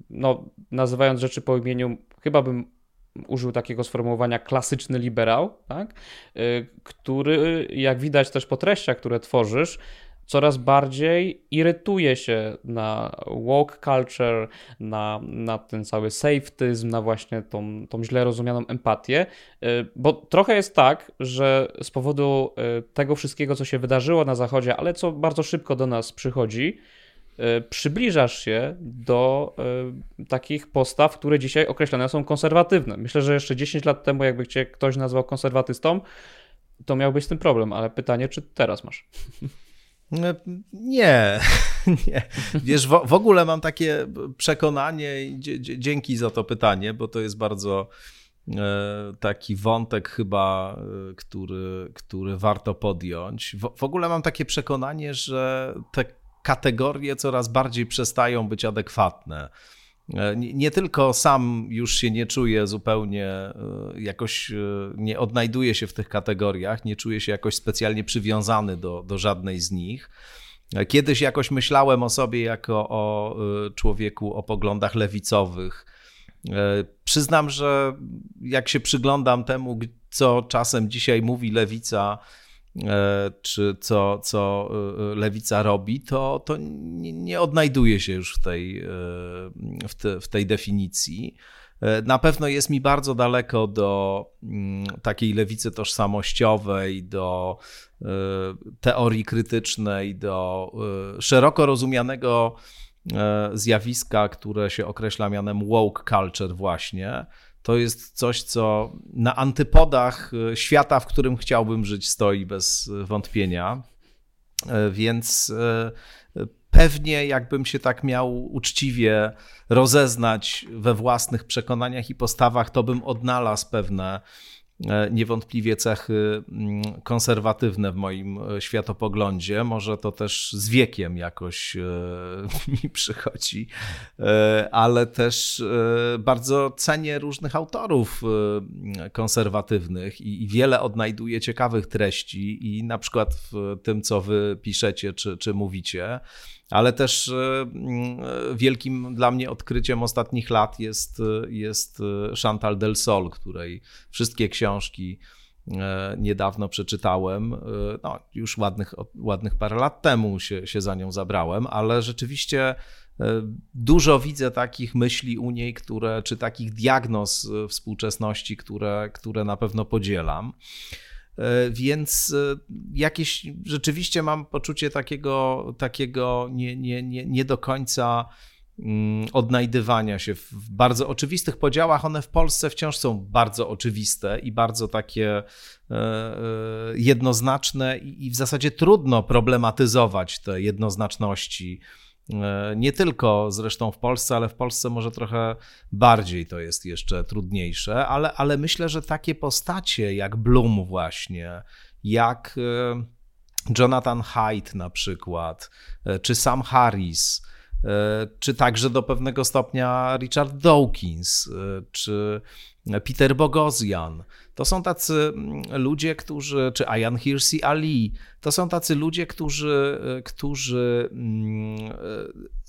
no, nazywając rzeczy po imieniu, chyba bym użył takiego sformułowania klasyczny liberał, tak? Y, który, jak widać też po treściach, które tworzysz, coraz bardziej irytuje się na woke culture, na, na ten cały safetyzm, na właśnie tą, tą źle rozumianą empatię, y, bo trochę jest tak, że z powodu y, tego wszystkiego, co się wydarzyło na Zachodzie, ale co bardzo szybko do nas przychodzi, y, przybliżasz się do takich postaw, które dzisiaj określone są konserwatywne. Myślę, że jeszcze 10 lat temu, jakby cię ktoś nazwał konserwatystą, to miałbyś z tym problem, ale pytanie, czy teraz masz? Nie, nie. Wiesz, w, ogóle mam takie przekonanie i dzięki za to pytanie, bo to jest bardzo e, taki wątek chyba, e, który, który warto podjąć. W ogóle mam takie przekonanie, że te kategorie coraz bardziej przestają być adekwatne. E, nie, tylko sam już się nie czuję zupełnie, e, jakoś e, nie odnajduję się w tych kategoriach, nie czuję się jakoś specjalnie przywiązany do, do żadnej z nich. Kiedyś jakoś myślałem o sobie jako o człowieku o poglądach lewicowych. Przyznam, że jak się przyglądam temu, co czasem dzisiaj mówi lewica, czy co, co e, lewica robi, to, to nie, nie odnajduje się już w tej, e, w, te, w tej definicji. Na pewno jest mi bardzo daleko do mm, takiej lewicy tożsamościowej, do teorii krytycznej, do szeroko rozumianego zjawiska, które się określa mianem woke culture właśnie, to jest coś, co na antypodach e, świata, w którym chciałbym żyć, stoi bez wątpienia. E, więc pewnie, jakbym się tak miał uczciwie rozeznać we własnych przekonaniach i postawach, to bym odnalazł pewne niewątpliwie cechy mm, konserwatywne w moim e, światopoglądzie. Może to też z wiekiem jakoś e, mi przychodzi, ale też bardzo cenię różnych autorów konserwatywnych i wiele odnajduję ciekawych treści i na przykład w tym, co wy piszecie czy, czy mówicie ale też e, mm, wielkim dla mnie odkryciem ostatnich lat jest, jest Chantal Del Sol, której wszystkie książki e, niedawno przeczytałem, e, no, już ładnych, ładnych parę lat temu się, się za nią zabrałem, ale rzeczywiście dużo widzę takich myśli u niej, które, czy takich diagnoz współczesności, które, które na pewno podzielam. E, więc e, jakieś rzeczywiście mam poczucie takiego, takiego nie, nie, nie, nie do końca mm, odnajdywania się w bardzo oczywistych podziałach. One w Polsce wciąż są bardzo oczywiste i bardzo takie e, jednoznaczne, i w zasadzie trudno problematyzować te jednoznaczności nie tylko zresztą w Polsce, ale w Polsce może trochę bardziej to jest jeszcze trudniejsze, ale, ale myślę, że takie postacie jak Bloom właśnie, jak e, Jonathan Haidt na przykład, e, czy Sam Harris, czy także do pewnego stopnia Richard Dawkins, czy Peter Bogosian. To są tacy mm, ludzie, którzy, czy Ayan Hirsi Ali, to są tacy ludzie, którzy, którzy mm,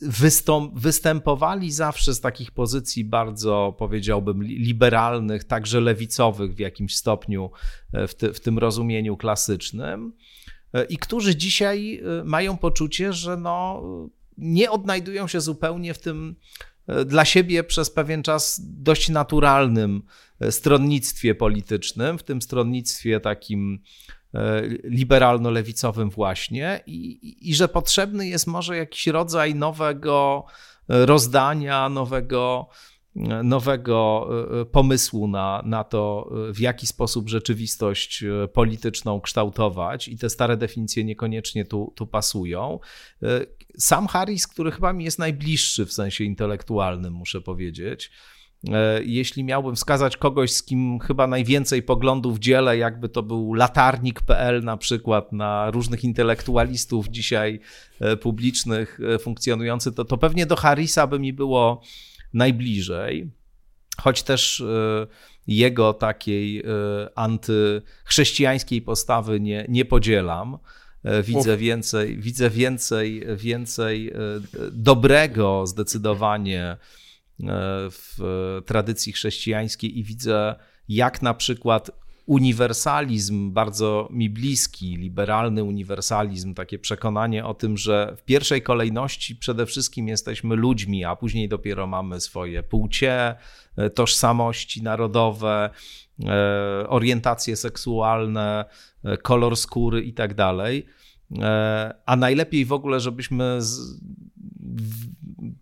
wystąp, występowali zawsze z takich pozycji bardzo, powiedziałbym, liberalnych, także lewicowych w jakimś stopniu w, ty, w tym rozumieniu klasycznym i którzy dzisiaj e, mają poczucie, że no, nie odnajdują się zupełnie w tym E, dla siebie przez pewien czas dość naturalnym e, stronnictwie politycznym, w tym stronnictwie takim e, liberalno-lewicowym właśnie i, i że potrzebny jest może jakiś rodzaj nowego rozdania, nowego, nowego pomysłu na, na to, w jaki sposób rzeczywistość polityczną kształtować, i te stare definicje niekoniecznie tu, tu pasują sam Harris, który chyba mi jest najbliższy w sensie intelektualnym, muszę powiedzieć. E, jeśli miałbym wskazać kogoś, z kim chyba najwięcej poglądów dzielę, jakby to był latarnik.pl na przykład na różnych intelektualistów dzisiaj e, publicznych e, funkcjonujący, to, to pewnie do Harrisa by mi było najbliżej. Choć też jego takiej antychrześcijańskiej postawy nie, nie podzielam. E, widzę więcej, widzę więcej, więcej e, dobrego zdecydowanie e, w tradycji chrześcijańskiej i widzę, jak na przykład uniwersalizm bardzo mi bliski, liberalny uniwersalizm, takie przekonanie o tym, że w pierwszej kolejności przede wszystkim jesteśmy ludźmi, a później dopiero mamy swoje płcie, e, tożsamości narodowe, e, orientacje seksualne, kolor skóry i tak dalej. A najlepiej w ogóle, żebyśmy z,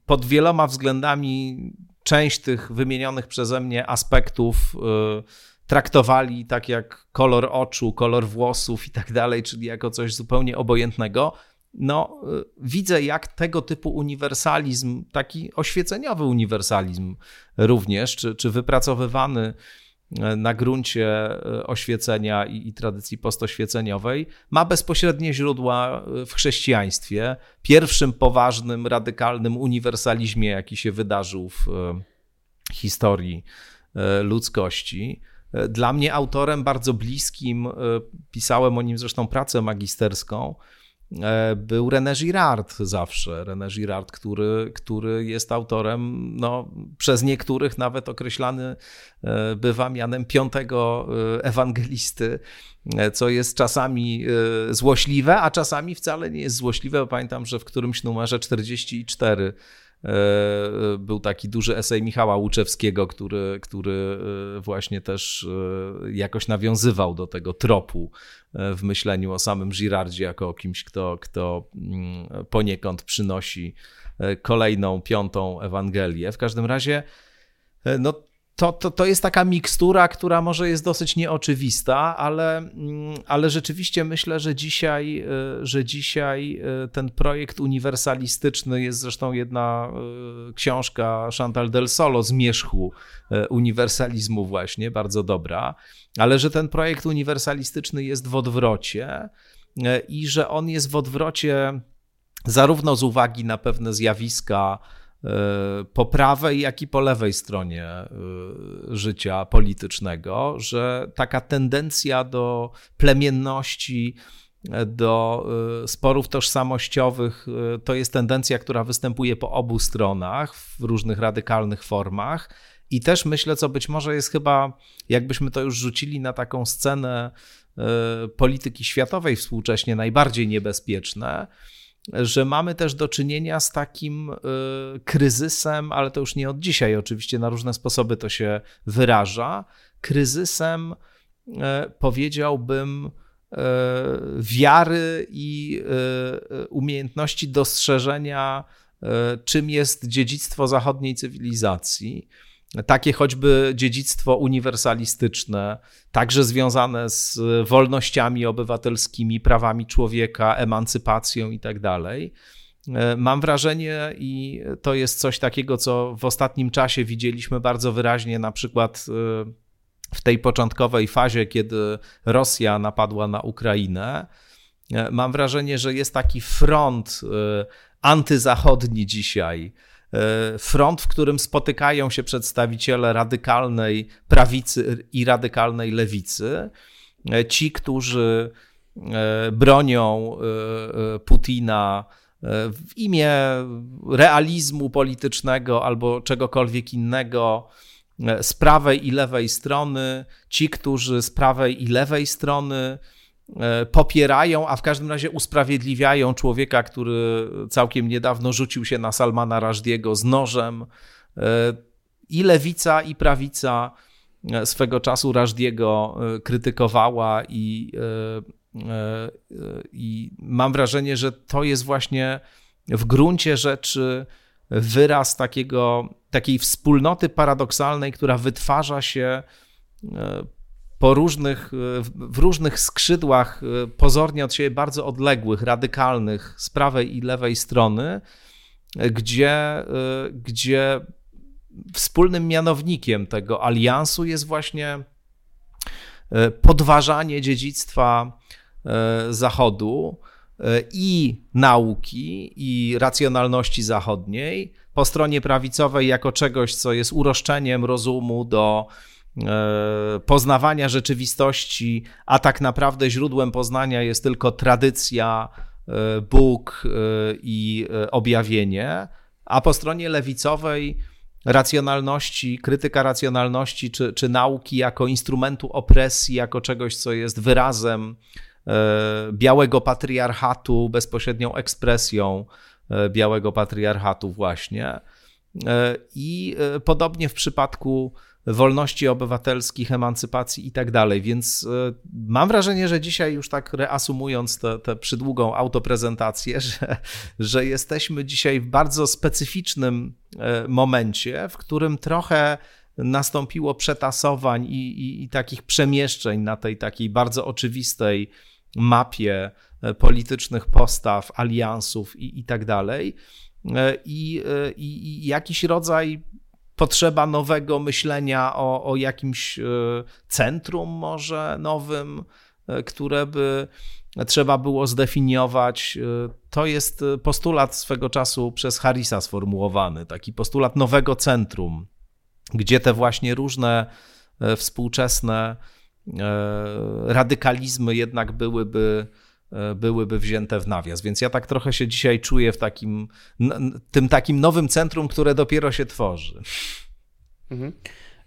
pod wieloma względami część tych wymienionych przeze mnie aspektów traktowali tak jak kolor oczu, kolor włosów i tak dalej, czyli jako coś zupełnie obojętnego. No, y, widzę, jak tego typu uniwersalizm, taki oświeceniowy uniwersalizm również, czy, czy wypracowywany na gruncie e, oświecenia i, i, tradycji postoświeceniowej, ma bezpośrednie źródła w chrześcijaństwie. Pierwszym poważnym, radykalnym uniwersalizmie, jaki się wydarzył w historii ludzkości. Dla mnie autorem bardzo bliskim, pisałem o nim zresztą pracę magisterską, E, był René Girard zawsze. René Girard, który, który jest autorem, no, przez niektórych nawet określany e, bywa mianem piątego e, ewangelisty, co jest czasami złośliwe, a czasami wcale nie jest złośliwe. Pamiętam, że w którymś numerze 44 E, był taki duży esej Michała Łuczewskiego, który, który e, właśnie też e, jakoś nawiązywał do tego tropu w myśleniu o samym Girardzie jako o kimś, kto, kto mm, poniekąd przynosi kolejną, piątą Ewangelię. W każdym razie, no to, to, to jest taka mikstura, która może jest dosyć nieoczywista, ale, mm, ale rzeczywiście myślę, że dzisiaj, e, że dzisiaj e, ten projekt uniwersalistyczny jest zresztą jedna e, książka Chantal del Solo z Mierzchu uniwersalizmu właśnie, bardzo dobra, ale że ten projekt uniwersalistyczny jest w odwrocie i że on jest w odwrocie zarówno z uwagi na pewne zjawiska, po prawej, jak i po lewej stronie y, życia politycznego, że taka tendencja do plemienności, do y, sporów tożsamościowych to jest tendencja, która występuje po obu stronach w różnych radykalnych formach. I też myślę, co być może jest chyba, jakbyśmy to już rzucili na taką scenę polityki światowej współcześnie najbardziej niebezpieczne, że mamy też do czynienia z takim y, kryzysem, ale to już nie od dzisiaj, oczywiście na różne sposoby to się wyraża. Kryzysem, y, powiedziałbym, y, wiary i umiejętności dostrzeżenia, czym jest dziedzictwo zachodniej cywilizacji takie choćby dziedzictwo uniwersalistyczne, także związane z wolnościami obywatelskimi, prawami człowieka, emancypacją itd. Tak e, mam wrażenie, i to jest coś takiego, co w ostatnim czasie widzieliśmy bardzo wyraźnie, na przykład e, w tej początkowej fazie, kiedy Rosja napadła na Ukrainę. E, mam wrażenie, że jest taki front antyzachodni dzisiaj, front, w którym spotykają się przedstawiciele radykalnej prawicy i radykalnej lewicy. E, ci, którzy e, bronią Putina w imię realizmu politycznego albo czegokolwiek innego z prawej i lewej strony, ci, którzy z prawej i lewej strony E, popierają, a w każdym razie usprawiedliwiają człowieka, który całkiem niedawno rzucił się na Salmana Rajdiego z nożem. E, I lewica, i prawica e, swego czasu Rajdiego krytykowała i, i mam wrażenie, że to jest właśnie w gruncie rzeczy wyraz takiego, takiej wspólnoty paradoksalnej, która wytwarza się po różnych, w różnych skrzydłach e, pozornie od siebie bardzo odległych, radykalnych z prawej i lewej strony, gdzie, e, gdzie wspólnym mianownikiem tego aliansu jest właśnie e, podważanie dziedzictwa Zachodu i nauki, i racjonalności zachodniej po stronie prawicowej jako czegoś, co jest uroszczeniem rozumu do E, poznawania rzeczywistości, a tak naprawdę źródłem poznania jest tylko tradycja, e, Bóg e, i objawienie, a po stronie lewicowej racjonalności, krytyka racjonalności czy, czy nauki jako instrumentu opresji, jako czegoś, co jest wyrazem białego patriarchatu, bezpośrednią ekspresją białego patriarchatu, właśnie. I podobnie w przypadku wolności obywatelskich, emancypacji i tak dalej. Więc e, mam wrażenie, że dzisiaj już tak reasumując tę przydługą autoprezentację, że, że jesteśmy dzisiaj w bardzo specyficznym e, momencie, w którym trochę nastąpiło przetasowań i, i, i takich przemieszczeń na tej takiej bardzo oczywistej mapie e, politycznych postaw, aliansów i, i tak dalej. I, i, I jakiś rodzaj potrzeba nowego myślenia o, o jakimś e, centrum może nowym, e, które by trzeba było zdefiniować. E, to jest postulat swego czasu przez Harrisa sformułowany, taki postulat nowego centrum, gdzie te właśnie różne współczesne radykalizmy jednak byłyby byłyby wzięte w nawias. Więc ja tak trochę się dzisiaj czuję w takim, tym takim nowym centrum, które dopiero się tworzy. Mhm.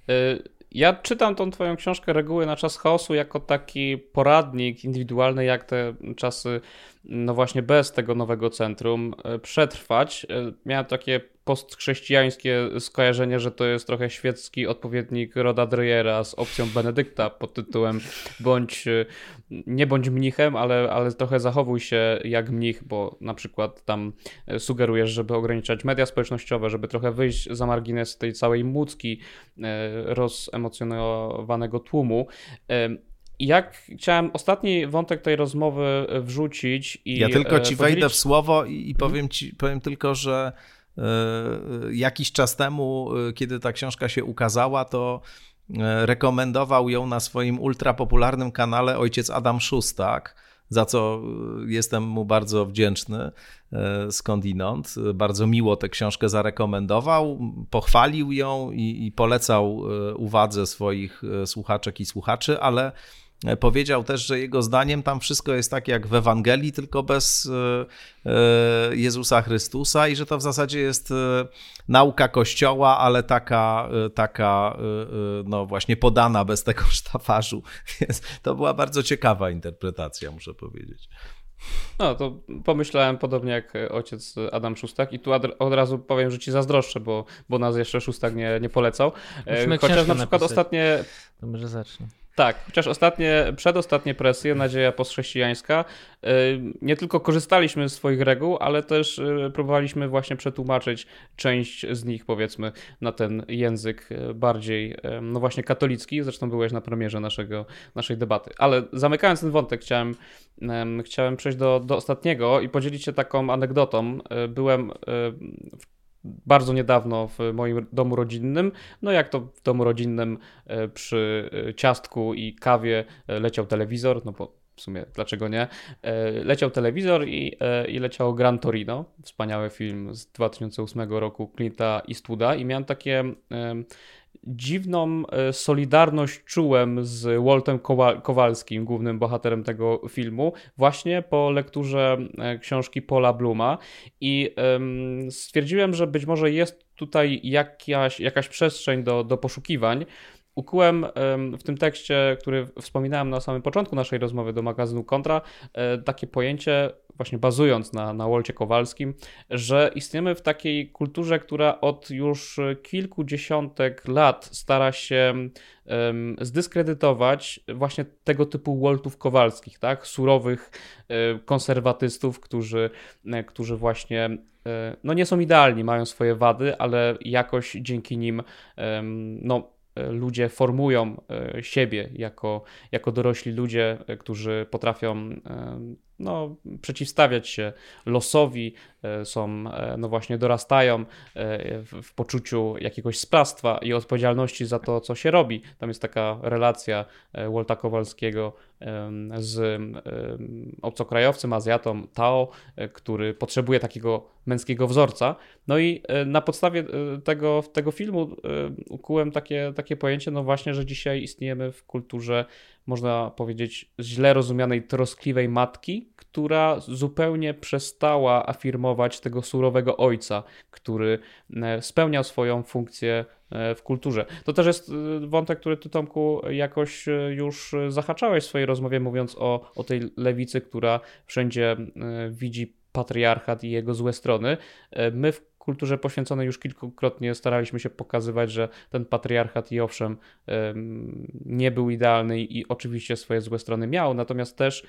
Y, ja czytam tą twoją książkę Reguły na czas chaosu jako taki poradnik indywidualny, jak te czasy, no właśnie bez tego nowego centrum y, przetrwać. Y, miałem takie postchrześcijańskie skojarzenie, że to jest trochę świecki odpowiednik Roda Dreyera z opcją Benedykta pod tytułem bądź, e, nie bądź mnichem, ale, ale trochę zachowuj się jak mnich, bo na przykład tam e, sugerujesz, żeby ograniczać media społecznościowe, żeby trochę wyjść za margines tej całej mucki e, rozemocjonowanego tłumu. Jak chciałem ostatni wątek tej rozmowy wrzucić i. Ja tylko ci podzielić... wejdę w słowo i powiem ci, powiem tylko, że E, jakiś czas temu, e, kiedy ta książka się ukazała, to e, rekomendował ją na swoim ultrapopularnym kanale ojciec Adam Szustak, za co jestem mu bardzo wdzięczny skądinąd. Bardzo miło tę książkę zarekomendował, pochwalił ją i, i polecał uwadze swoich słuchaczek i słuchaczy, ale E, powiedział też, że jego zdaniem tam wszystko jest tak jak w Ewangelii, tylko bez e, e, Jezusa Chrystusa i że to w zasadzie jest nauka Kościoła, ale taka, taka no właśnie podana bez tego sztafarzu. Więc to była bardzo ciekawa interpretacja, muszę powiedzieć. No, to pomyślałem podobnie jak ojciec Adam Szustak i tu od razu powiem, że ci zazdroszczę, bo, bo nas jeszcze Szustak nie, nie polecał. Musimy Chociaż na przykład napisać. ostatnie... To może zacznę. Tak, chociaż ostatnie, przedostatnie presje, nadzieja postchrześcijańska, y, nie tylko korzystaliśmy z swoich reguł, ale też y, próbowaliśmy właśnie przetłumaczyć część z nich, powiedzmy, na ten język y, bardziej, no właśnie katolicki. Zresztą byłeś na premierze naszego, naszej debaty. Ale zamykając ten wątek, chciałem, chciałem przejść do, do ostatniego i podzielić się taką anegdotą. Byłem w bardzo niedawno w moim domu rodzinnym. No jak to w domu rodzinnym e, przy e, ciastku i kawie e, leciał telewizor, no bo w sumie dlaczego nie? Leciał telewizor i, i leciało Gran Torino, wspaniały film z 2008 roku Clint'a Eastwooda i miałem takie dziwną e, solidarność czułem z Waltem Kowalskim, głównym bohaterem tego filmu, właśnie po lekturze e, książki Paula Bluma. I stwierdziłem, że być może jest tutaj jakaś, jakaś przestrzeń do, do poszukiwań, ukułem w tym tekście, który wspominałem na samym początku naszej rozmowy do magazynu Kontra, e, takie pojęcie, właśnie bazując na, na Wolcie Kowalskim, że istniemy w takiej kulturze, która od już kilkudziesiątek lat stara się zdyskredytować właśnie tego typu Woltów Kowalskich, tak? Surowych e, konserwatystów, którzy, e, którzy właśnie no nie są idealni, mają swoje wady, ale jakoś dzięki nim no ludzie formują e, siebie jako, jako dorośli ludzie, e, którzy potrafią e, no, przeciwstawiać się losowi, są, no właśnie dorastają w, w, poczuciu jakiegoś sprawstwa i odpowiedzialności za to, co się robi. Tam jest taka relacja Wolta Kowalskiego z obcokrajowcem, Azjatą Tao, który potrzebuje takiego męskiego wzorca. No i na podstawie tego, tego filmu ukułem takie, takie pojęcie, no właśnie, że dzisiaj istniejemy w kulturze, można powiedzieć, źle rozumianej troskliwej matki, która zupełnie przestała afirmować tego surowego ojca, który e, spełniał swoją funkcję e, w kulturze. To też jest e, wątek, który ty Tomku jakoś już zahaczałeś w swojej rozmowie, mówiąc o, o tej lewicy, która wszędzie widzi patriarchat i jego złe strony. My w kulturze poświęconej już kilkukrotnie staraliśmy się pokazywać, że ten patriarchat i owszem nie był idealny i oczywiście swoje złe strony miał, natomiast też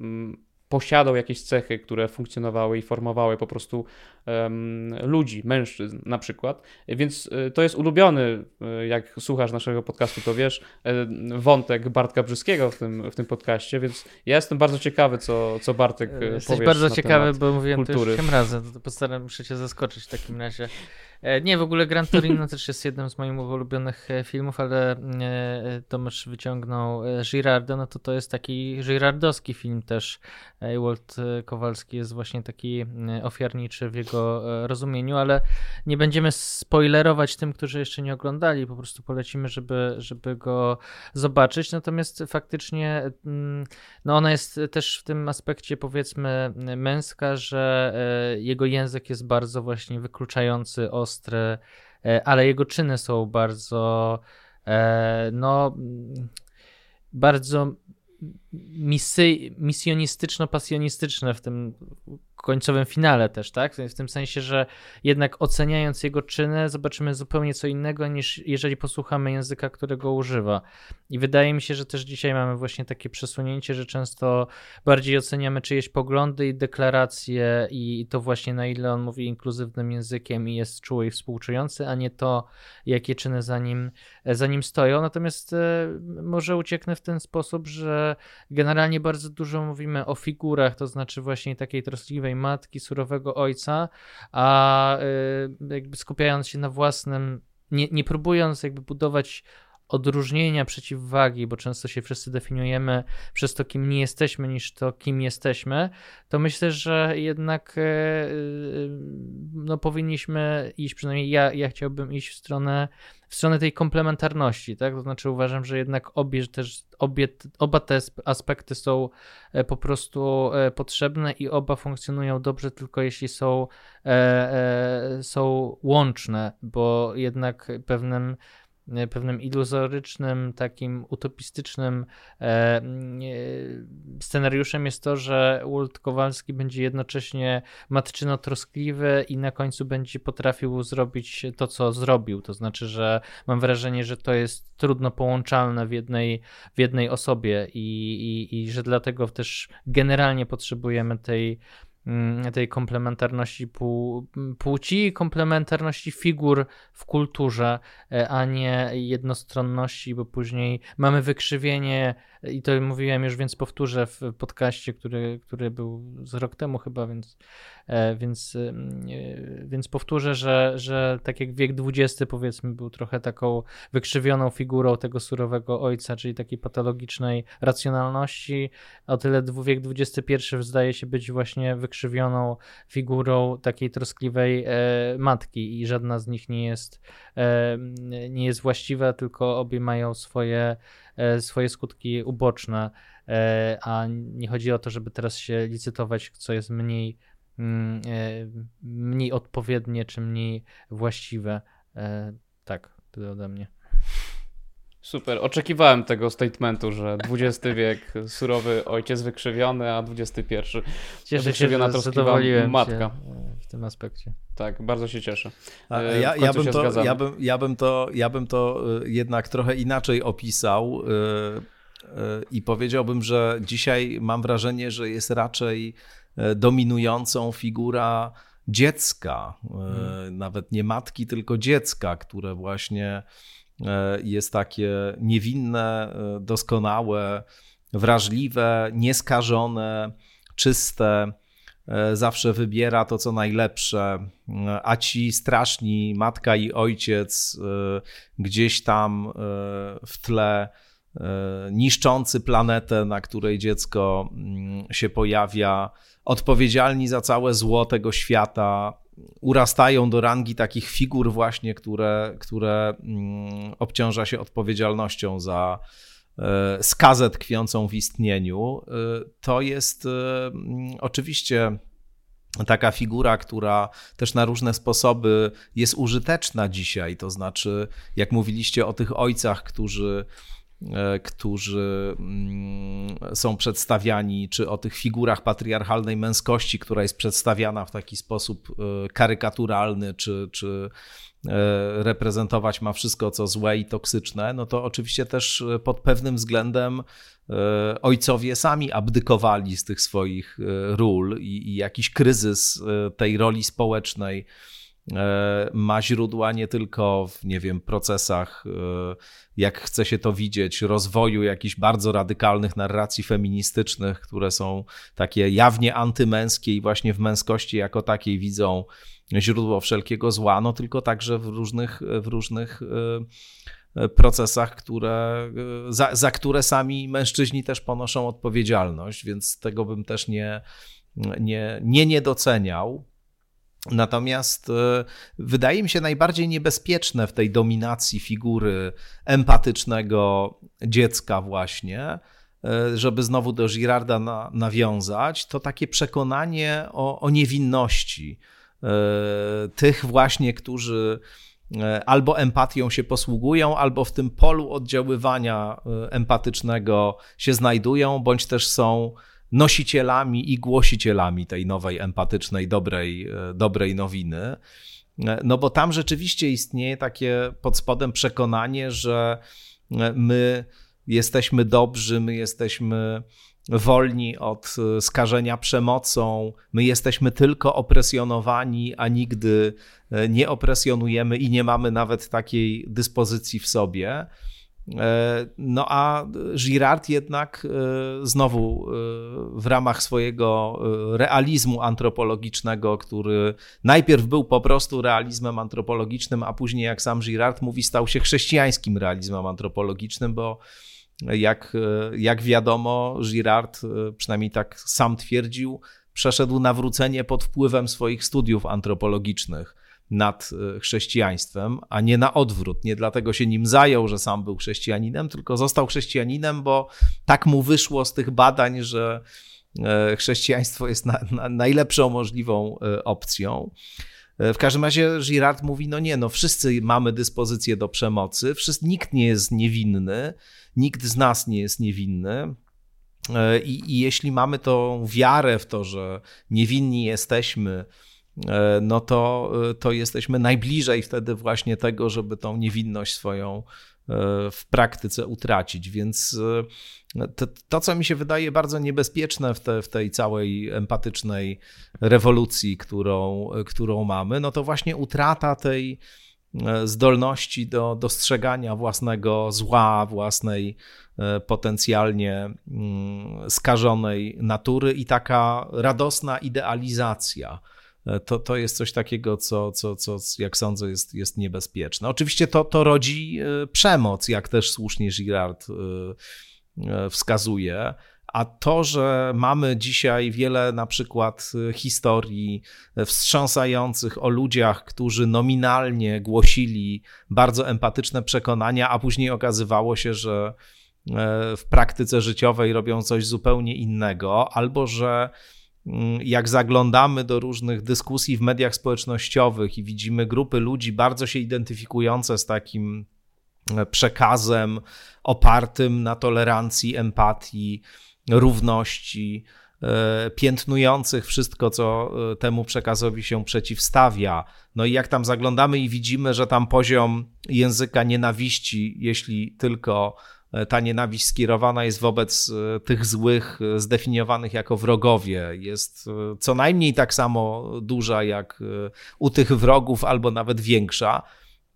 mm, posiadał jakieś cechy, które funkcjonowały i formowały po prostu ludzi, mężczyzn na przykład. Więc y, to jest ulubiony, y, jak słuchasz naszego podcastu, to wiesz, y, wątek Bartka Brzyskiego w tym, w tym podcaście, więc ja jestem bardzo ciekawy, co, co Bartek Jesteś bardzo ciekawy, bo mówiłem kultury. to już razem, to postaram się cię zaskoczyć w takim razie. E, nie, w ogóle Gran Torino też jest jednym z moich ulubionych e, filmów, ale e, Tomasz wyciągnął Girardo, no to to jest taki girardowski film też. Walt Kowalski jest właśnie taki ofiarniczy w jego rozumieniu, ale nie będziemy spoilerować tym, którzy jeszcze nie oglądali, po prostu polecimy, żeby, żeby go zobaczyć. Natomiast faktycznie mm, no ona jest też w tym aspekcie powiedzmy męska, że jego język jest bardzo właśnie wykluczający ostry, e, ale jego czyny są bardzo, e, no, bardzo misy, misjonistyczno-pasjonistyczne w tym końcowym finale też, tak? W tym sensie, że jednak oceniając jego czyny, zobaczymy zupełnie co innego niż jeżeli posłuchamy języka, którego używa. I wydaje mi się, że też dzisiaj mamy właśnie takie przesunięcie, że często bardziej oceniamy czyjeś poglądy i deklaracje i to właśnie na ile on mówi inkluzywnym językiem i jest czuły i współczujący, a nie to, jakie czyny za nim, za nim stoją. Natomiast e, może ucieknę w ten sposób, że generalnie bardzo dużo mówimy o figurach, to znaczy właśnie takiej troskliwej matki, surowego ojca, a y, jakby skupiając się na własnym, nie, nie próbując jakby budować odróżnienia, przeciwwagi, bo często się wszyscy definiujemy przez to, kim nie jesteśmy, niż to, kim jesteśmy, to myślę, że jednak e, e, no, powinniśmy iść, przynajmniej ja, ja chciałbym iść w stronę, w stronę tej komplementarności, tak? To znaczy uważam, że jednak obie też, obie, oba te aspekty są e, po prostu potrzebne i oba funkcjonują dobrze, tylko jeśli są, są łączne, bo jednak pewnym pewnym iluzorycznym, takim utopistycznym e, mm, e, scenariuszem jest to, że Walt Kowalski będzie jednocześnie matczyno-troskliwy i na końcu będzie potrafił zrobić to, co zrobił. To znaczy, że mam wrażenie, że to jest trudno połączalne w jednej, w jednej osobie i, i, i że dlatego też generalnie potrzebujemy tej tej komplementarności płci, komplementarności figur w kulturze, e, a nie jednostronności, bo później mamy wykrzywienie i to mówiłem już, więc powtórzę w podcaście, który, który był z rok temu chyba, więc, e, więc, e, więc powtórzę, że, że tak jak wiek XX powiedzmy był trochę taką wykrzywioną figurą tego surowego ojca, czyli takiej patologicznej racjonalności, o tyle wiek XXI zdaje się być właśnie wykrzywioną figurą takiej troskliwej e, matki i żadna z nich nie jest, nie jest właściwa, tylko obie mają swoje swoje skutki uboczne, e, a nie chodzi o to, żeby teraz się licytować, co jest mniej, mm, e, mniej odpowiednie czy mniej właściwe. Tak, tyle ode mnie. Super. Oczekiwałem tego statementu, że XX wiek surowy ojciec wykrzywiony, a XXI cieszę się, że zadowoliłem matka. w tym aspekcie. Tak, bardzo się cieszę. Ja, ja, bym to, ja, bym, ja, bym to, ja bym to jednak trochę inaczej opisał y, i powiedziałbym, że dzisiaj mam wrażenie, że jest raczej dominującą figura dziecka, hmm. nawet nie matki, tylko dziecka, które właśnie E, jest takie niewinne, e, doskonałe, wrażliwe, nieskażone, czyste, e, zawsze wybiera to, co najlepsze, a ci straszni matka i ojciec gdzieś tam w tle, niszczący planetę, na której dziecko mm, się pojawia, odpowiedzialni za całe zło tego świata, urastają do rangi takich figur właśnie, które, które mm, obciąża się odpowiedzialnością za, skazę tkwiącą w istnieniu, to jest oczywiście taka figura, która też na różne sposoby jest użyteczna dzisiaj. To znaczy, jak mówiliście o tych ojcach, którzy e, którzy mm, są przedstawiani, czy o tych figurach patriarchalnej męskości, która jest przedstawiana w taki sposób e, karykaturalny, czy, czy e, reprezentować ma wszystko, co złe i toksyczne, no to oczywiście też pod pewnym względem E, ojcowie sami abdykowali z tych swoich e, ról i, i jakiś kryzys e, tej roli społecznej ma źródła nie tylko w, nie wiem, procesach, jak chce się to widzieć, rozwoju jakichś bardzo radykalnych narracji feministycznych, które są takie jawnie antymęskie i właśnie w męskości jako takiej widzą źródło wszelkiego zła, no tylko także w różnych, w różnych E, procesach, które, e, za, za które sami mężczyźni też ponoszą odpowiedzialność, więc tego bym też nie, nie, nie niedoceniał. Natomiast e, wydaje mi się najbardziej niebezpieczne w tej dominacji figury empatycznego dziecka, właśnie, żeby znowu do Girarda na, nawiązać, to takie przekonanie o, o niewinności tych właśnie, którzy E, albo empatią się posługują, albo w tym polu oddziaływania e, empatycznego się znajdują, bądź też są nosicielami i głosicielami tej nowej, empatycznej, dobrej, e, dobrej nowiny. No bo tam rzeczywiście istnieje takie pod spodem przekonanie, że my jesteśmy dobrzy, my jesteśmy wolni od e, skażenia przemocą, my jesteśmy tylko opresjonowani, a nigdy e, nie opresjonujemy i nie mamy nawet takiej dyspozycji w sobie. E, no a Girard jednak znowu w ramach swojego realizmu antropologicznego, który najpierw był po prostu realizmem antropologicznym, a później, jak sam Girard mówi, stał się chrześcijańskim realizmem antropologicznym, bo jak, jak wiadomo, Girard, e, przynajmniej tak sam twierdził, przeszedł nawrócenie pod wpływem swoich studiów antropologicznych nad e, chrześcijaństwem, a nie na odwrót. Nie dlatego się nim zajął, że sam był chrześcijaninem, tylko został chrześcijaninem, bo tak mu wyszło z tych badań, że e, chrześcijaństwo jest na, na najlepszą możliwą opcją. W każdym razie Girard mówi, no nie, no wszyscy mamy dyspozycję do przemocy, wszyscy, nikt nie jest niewinny, nikt z nas nie jest niewinny. E, I, I, jeśli mamy tą wiarę w to, że niewinni jesteśmy, e, no to, e, to jesteśmy najbliżej wtedy właśnie tego, żeby tą niewinność swoją w praktyce utracić. Więc to, to, co mi się wydaje bardzo niebezpieczne w, te, w tej całej empatycznej rewolucji, którą, którą mamy, no to właśnie utrata tej E, zdolności do dostrzegania własnego zła, własnej e, potencjalnie mm, skażonej natury i taka radosna idealizacja. E, to, to jest coś takiego, co, co, co jak sądzę, jest, jest niebezpieczne. Oczywiście to, to rodzi przemoc, jak też słusznie Girard wskazuje. A to, że mamy dzisiaj wiele na przykład historii wstrząsających o ludziach, którzy nominalnie głosili bardzo empatyczne przekonania, a później okazywało się, że e, w praktyce życiowej robią coś zupełnie innego, albo że jak zaglądamy do różnych dyskusji w mediach społecznościowych i widzimy grupy ludzi bardzo się identyfikujące z takim e, przekazem opartym na tolerancji, empatii, równości, e, piętnujących wszystko, co e, temu przekazowi się przeciwstawia. No i jak tam zaglądamy i widzimy, że tam poziom języka nienawiści, jeśli tylko ta nienawiść skierowana jest wobec tych złych, zdefiniowanych jako wrogowie, jest co najmniej tak samo duża jak u tych wrogów, albo nawet większa,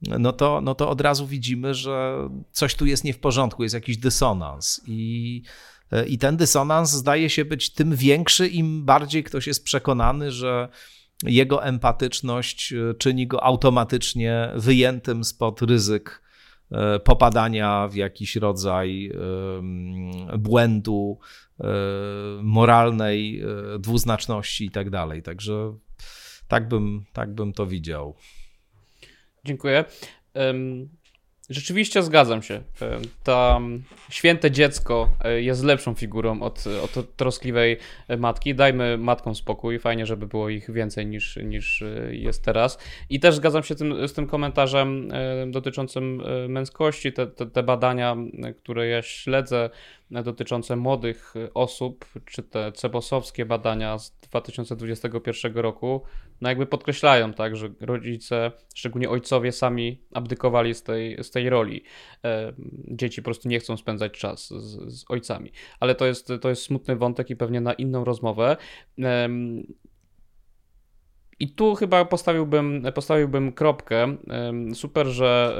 no to, no to od razu widzimy, że coś tu jest nie w porządku, jest jakiś dysonans. I E, I ten dysonans zdaje się być tym większy, im bardziej ktoś jest przekonany, że jego empatyczność e, czyni go automatycznie wyjętym spod ryzyk e, popadania w jakiś rodzaj błędu, moralnej dwuznaczności i tak dalej. Także tak bym, tak bym to widział. Dziękuję. Rzeczywiście zgadzam się. E, to święte dziecko e, jest lepszą figurą od, od troskliwej matki. Dajmy matkom spokój. Fajnie, żeby było ich więcej niż, niż e, jest teraz. I też zgadzam się tym, z tym komentarzem dotyczącym męskości. Te, te, te badania, które ja śledzę, dotyczące młodych osób, czy te cebosowskie badania z 2021 roku, no jakby podkreślają, tak, że rodzice, szczególnie ojcowie sami abdykowali z tej, z tej roli. E, dzieci po prostu nie chcą spędzać czas z, z ojcami. Ale to jest, to jest smutny wątek i pewnie na inną rozmowę. I tu chyba postawiłbym, postawiłbym kropkę. Super, że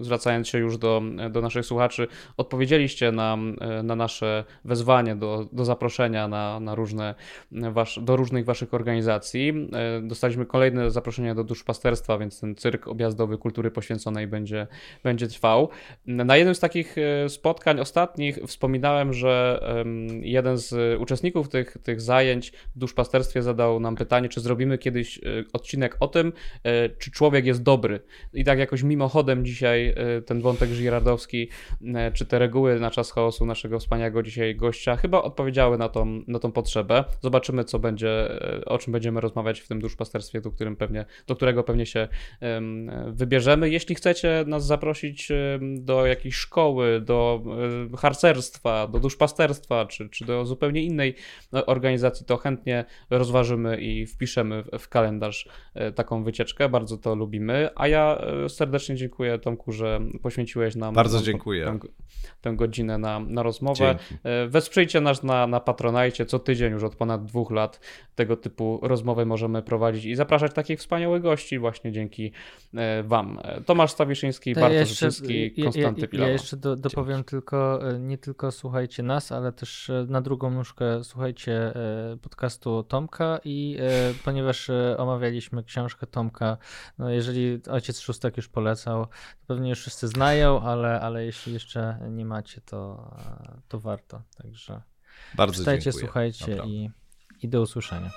zwracając się już do, do naszych słuchaczy, odpowiedzieliście na, na nasze wezwanie do, do zaproszenia na, na różne, wasz, do różnych waszych organizacji. Dostaliśmy kolejne zaproszenie do duszpasterstwa, więc ten cyrk objazdowy kultury poświęconej będzie, będzie trwał. Na jednym z takich e, spotkań ostatnich wspominałem, że jeden z uczestników tych, tych zajęć w duszpasterstwie zadał nam pytanie, czy zrobimy kiedyś e, odcinek o tym, e, czy człowiek jest dobry. I tak jakoś mimochodem dzisiaj e, ten wątek żirardowski, czy te reguły na czas chaosu naszego wspaniałego dzisiaj gościa chyba odpowiedziały na tą, na tą potrzebę. Zobaczymy, co będzie, o czym będziemy rozmawiać w tym duszpasterstwie, do, którym pewnie, do którego pewnie się wybierzemy. Jeśli chcecie nas zaprosić do jakiejś szkoły, do harcerstwa, do duszpasterstwa, czy, czy do zupełnie innej organizacji, to chętnie rozważymy i wpiszemy w kalendarz e, taką wycieczkę. Bardzo to lubimy. A ja e, serdecznie dziękuję Tomku, że poświęciłeś nam Bardzo dziękuję. Tę, tę godzinę na, na rozmowę. Dzięki. E, wesprzyjcie nas na, na Patronajcie. Co tydzień już od ponad dwóch lat tego typu rozmowy możemy prowadzić i zapraszać takich wspaniałych gości właśnie dzięki Wam. Tomasz Stawiszyński, Bartosz Rzeczyński, Konstanty Pilawa. Ja, ja jeszcze do, dopowiem Dzięki. tylko, nie tylko słuchajcie nas, ale też na drugą nóżkę słuchajcie podcastu Tomka i ponieważ omawialiśmy książkę Tomka. No jeżeli ojciec Szóstek już polecał, to pewnie już wszyscy znają, ale, ale jeśli jeszcze nie macie, to, to warto. Także Bardzo czytajcie, dziękuję. słuchajcie i, i do usłyszenia.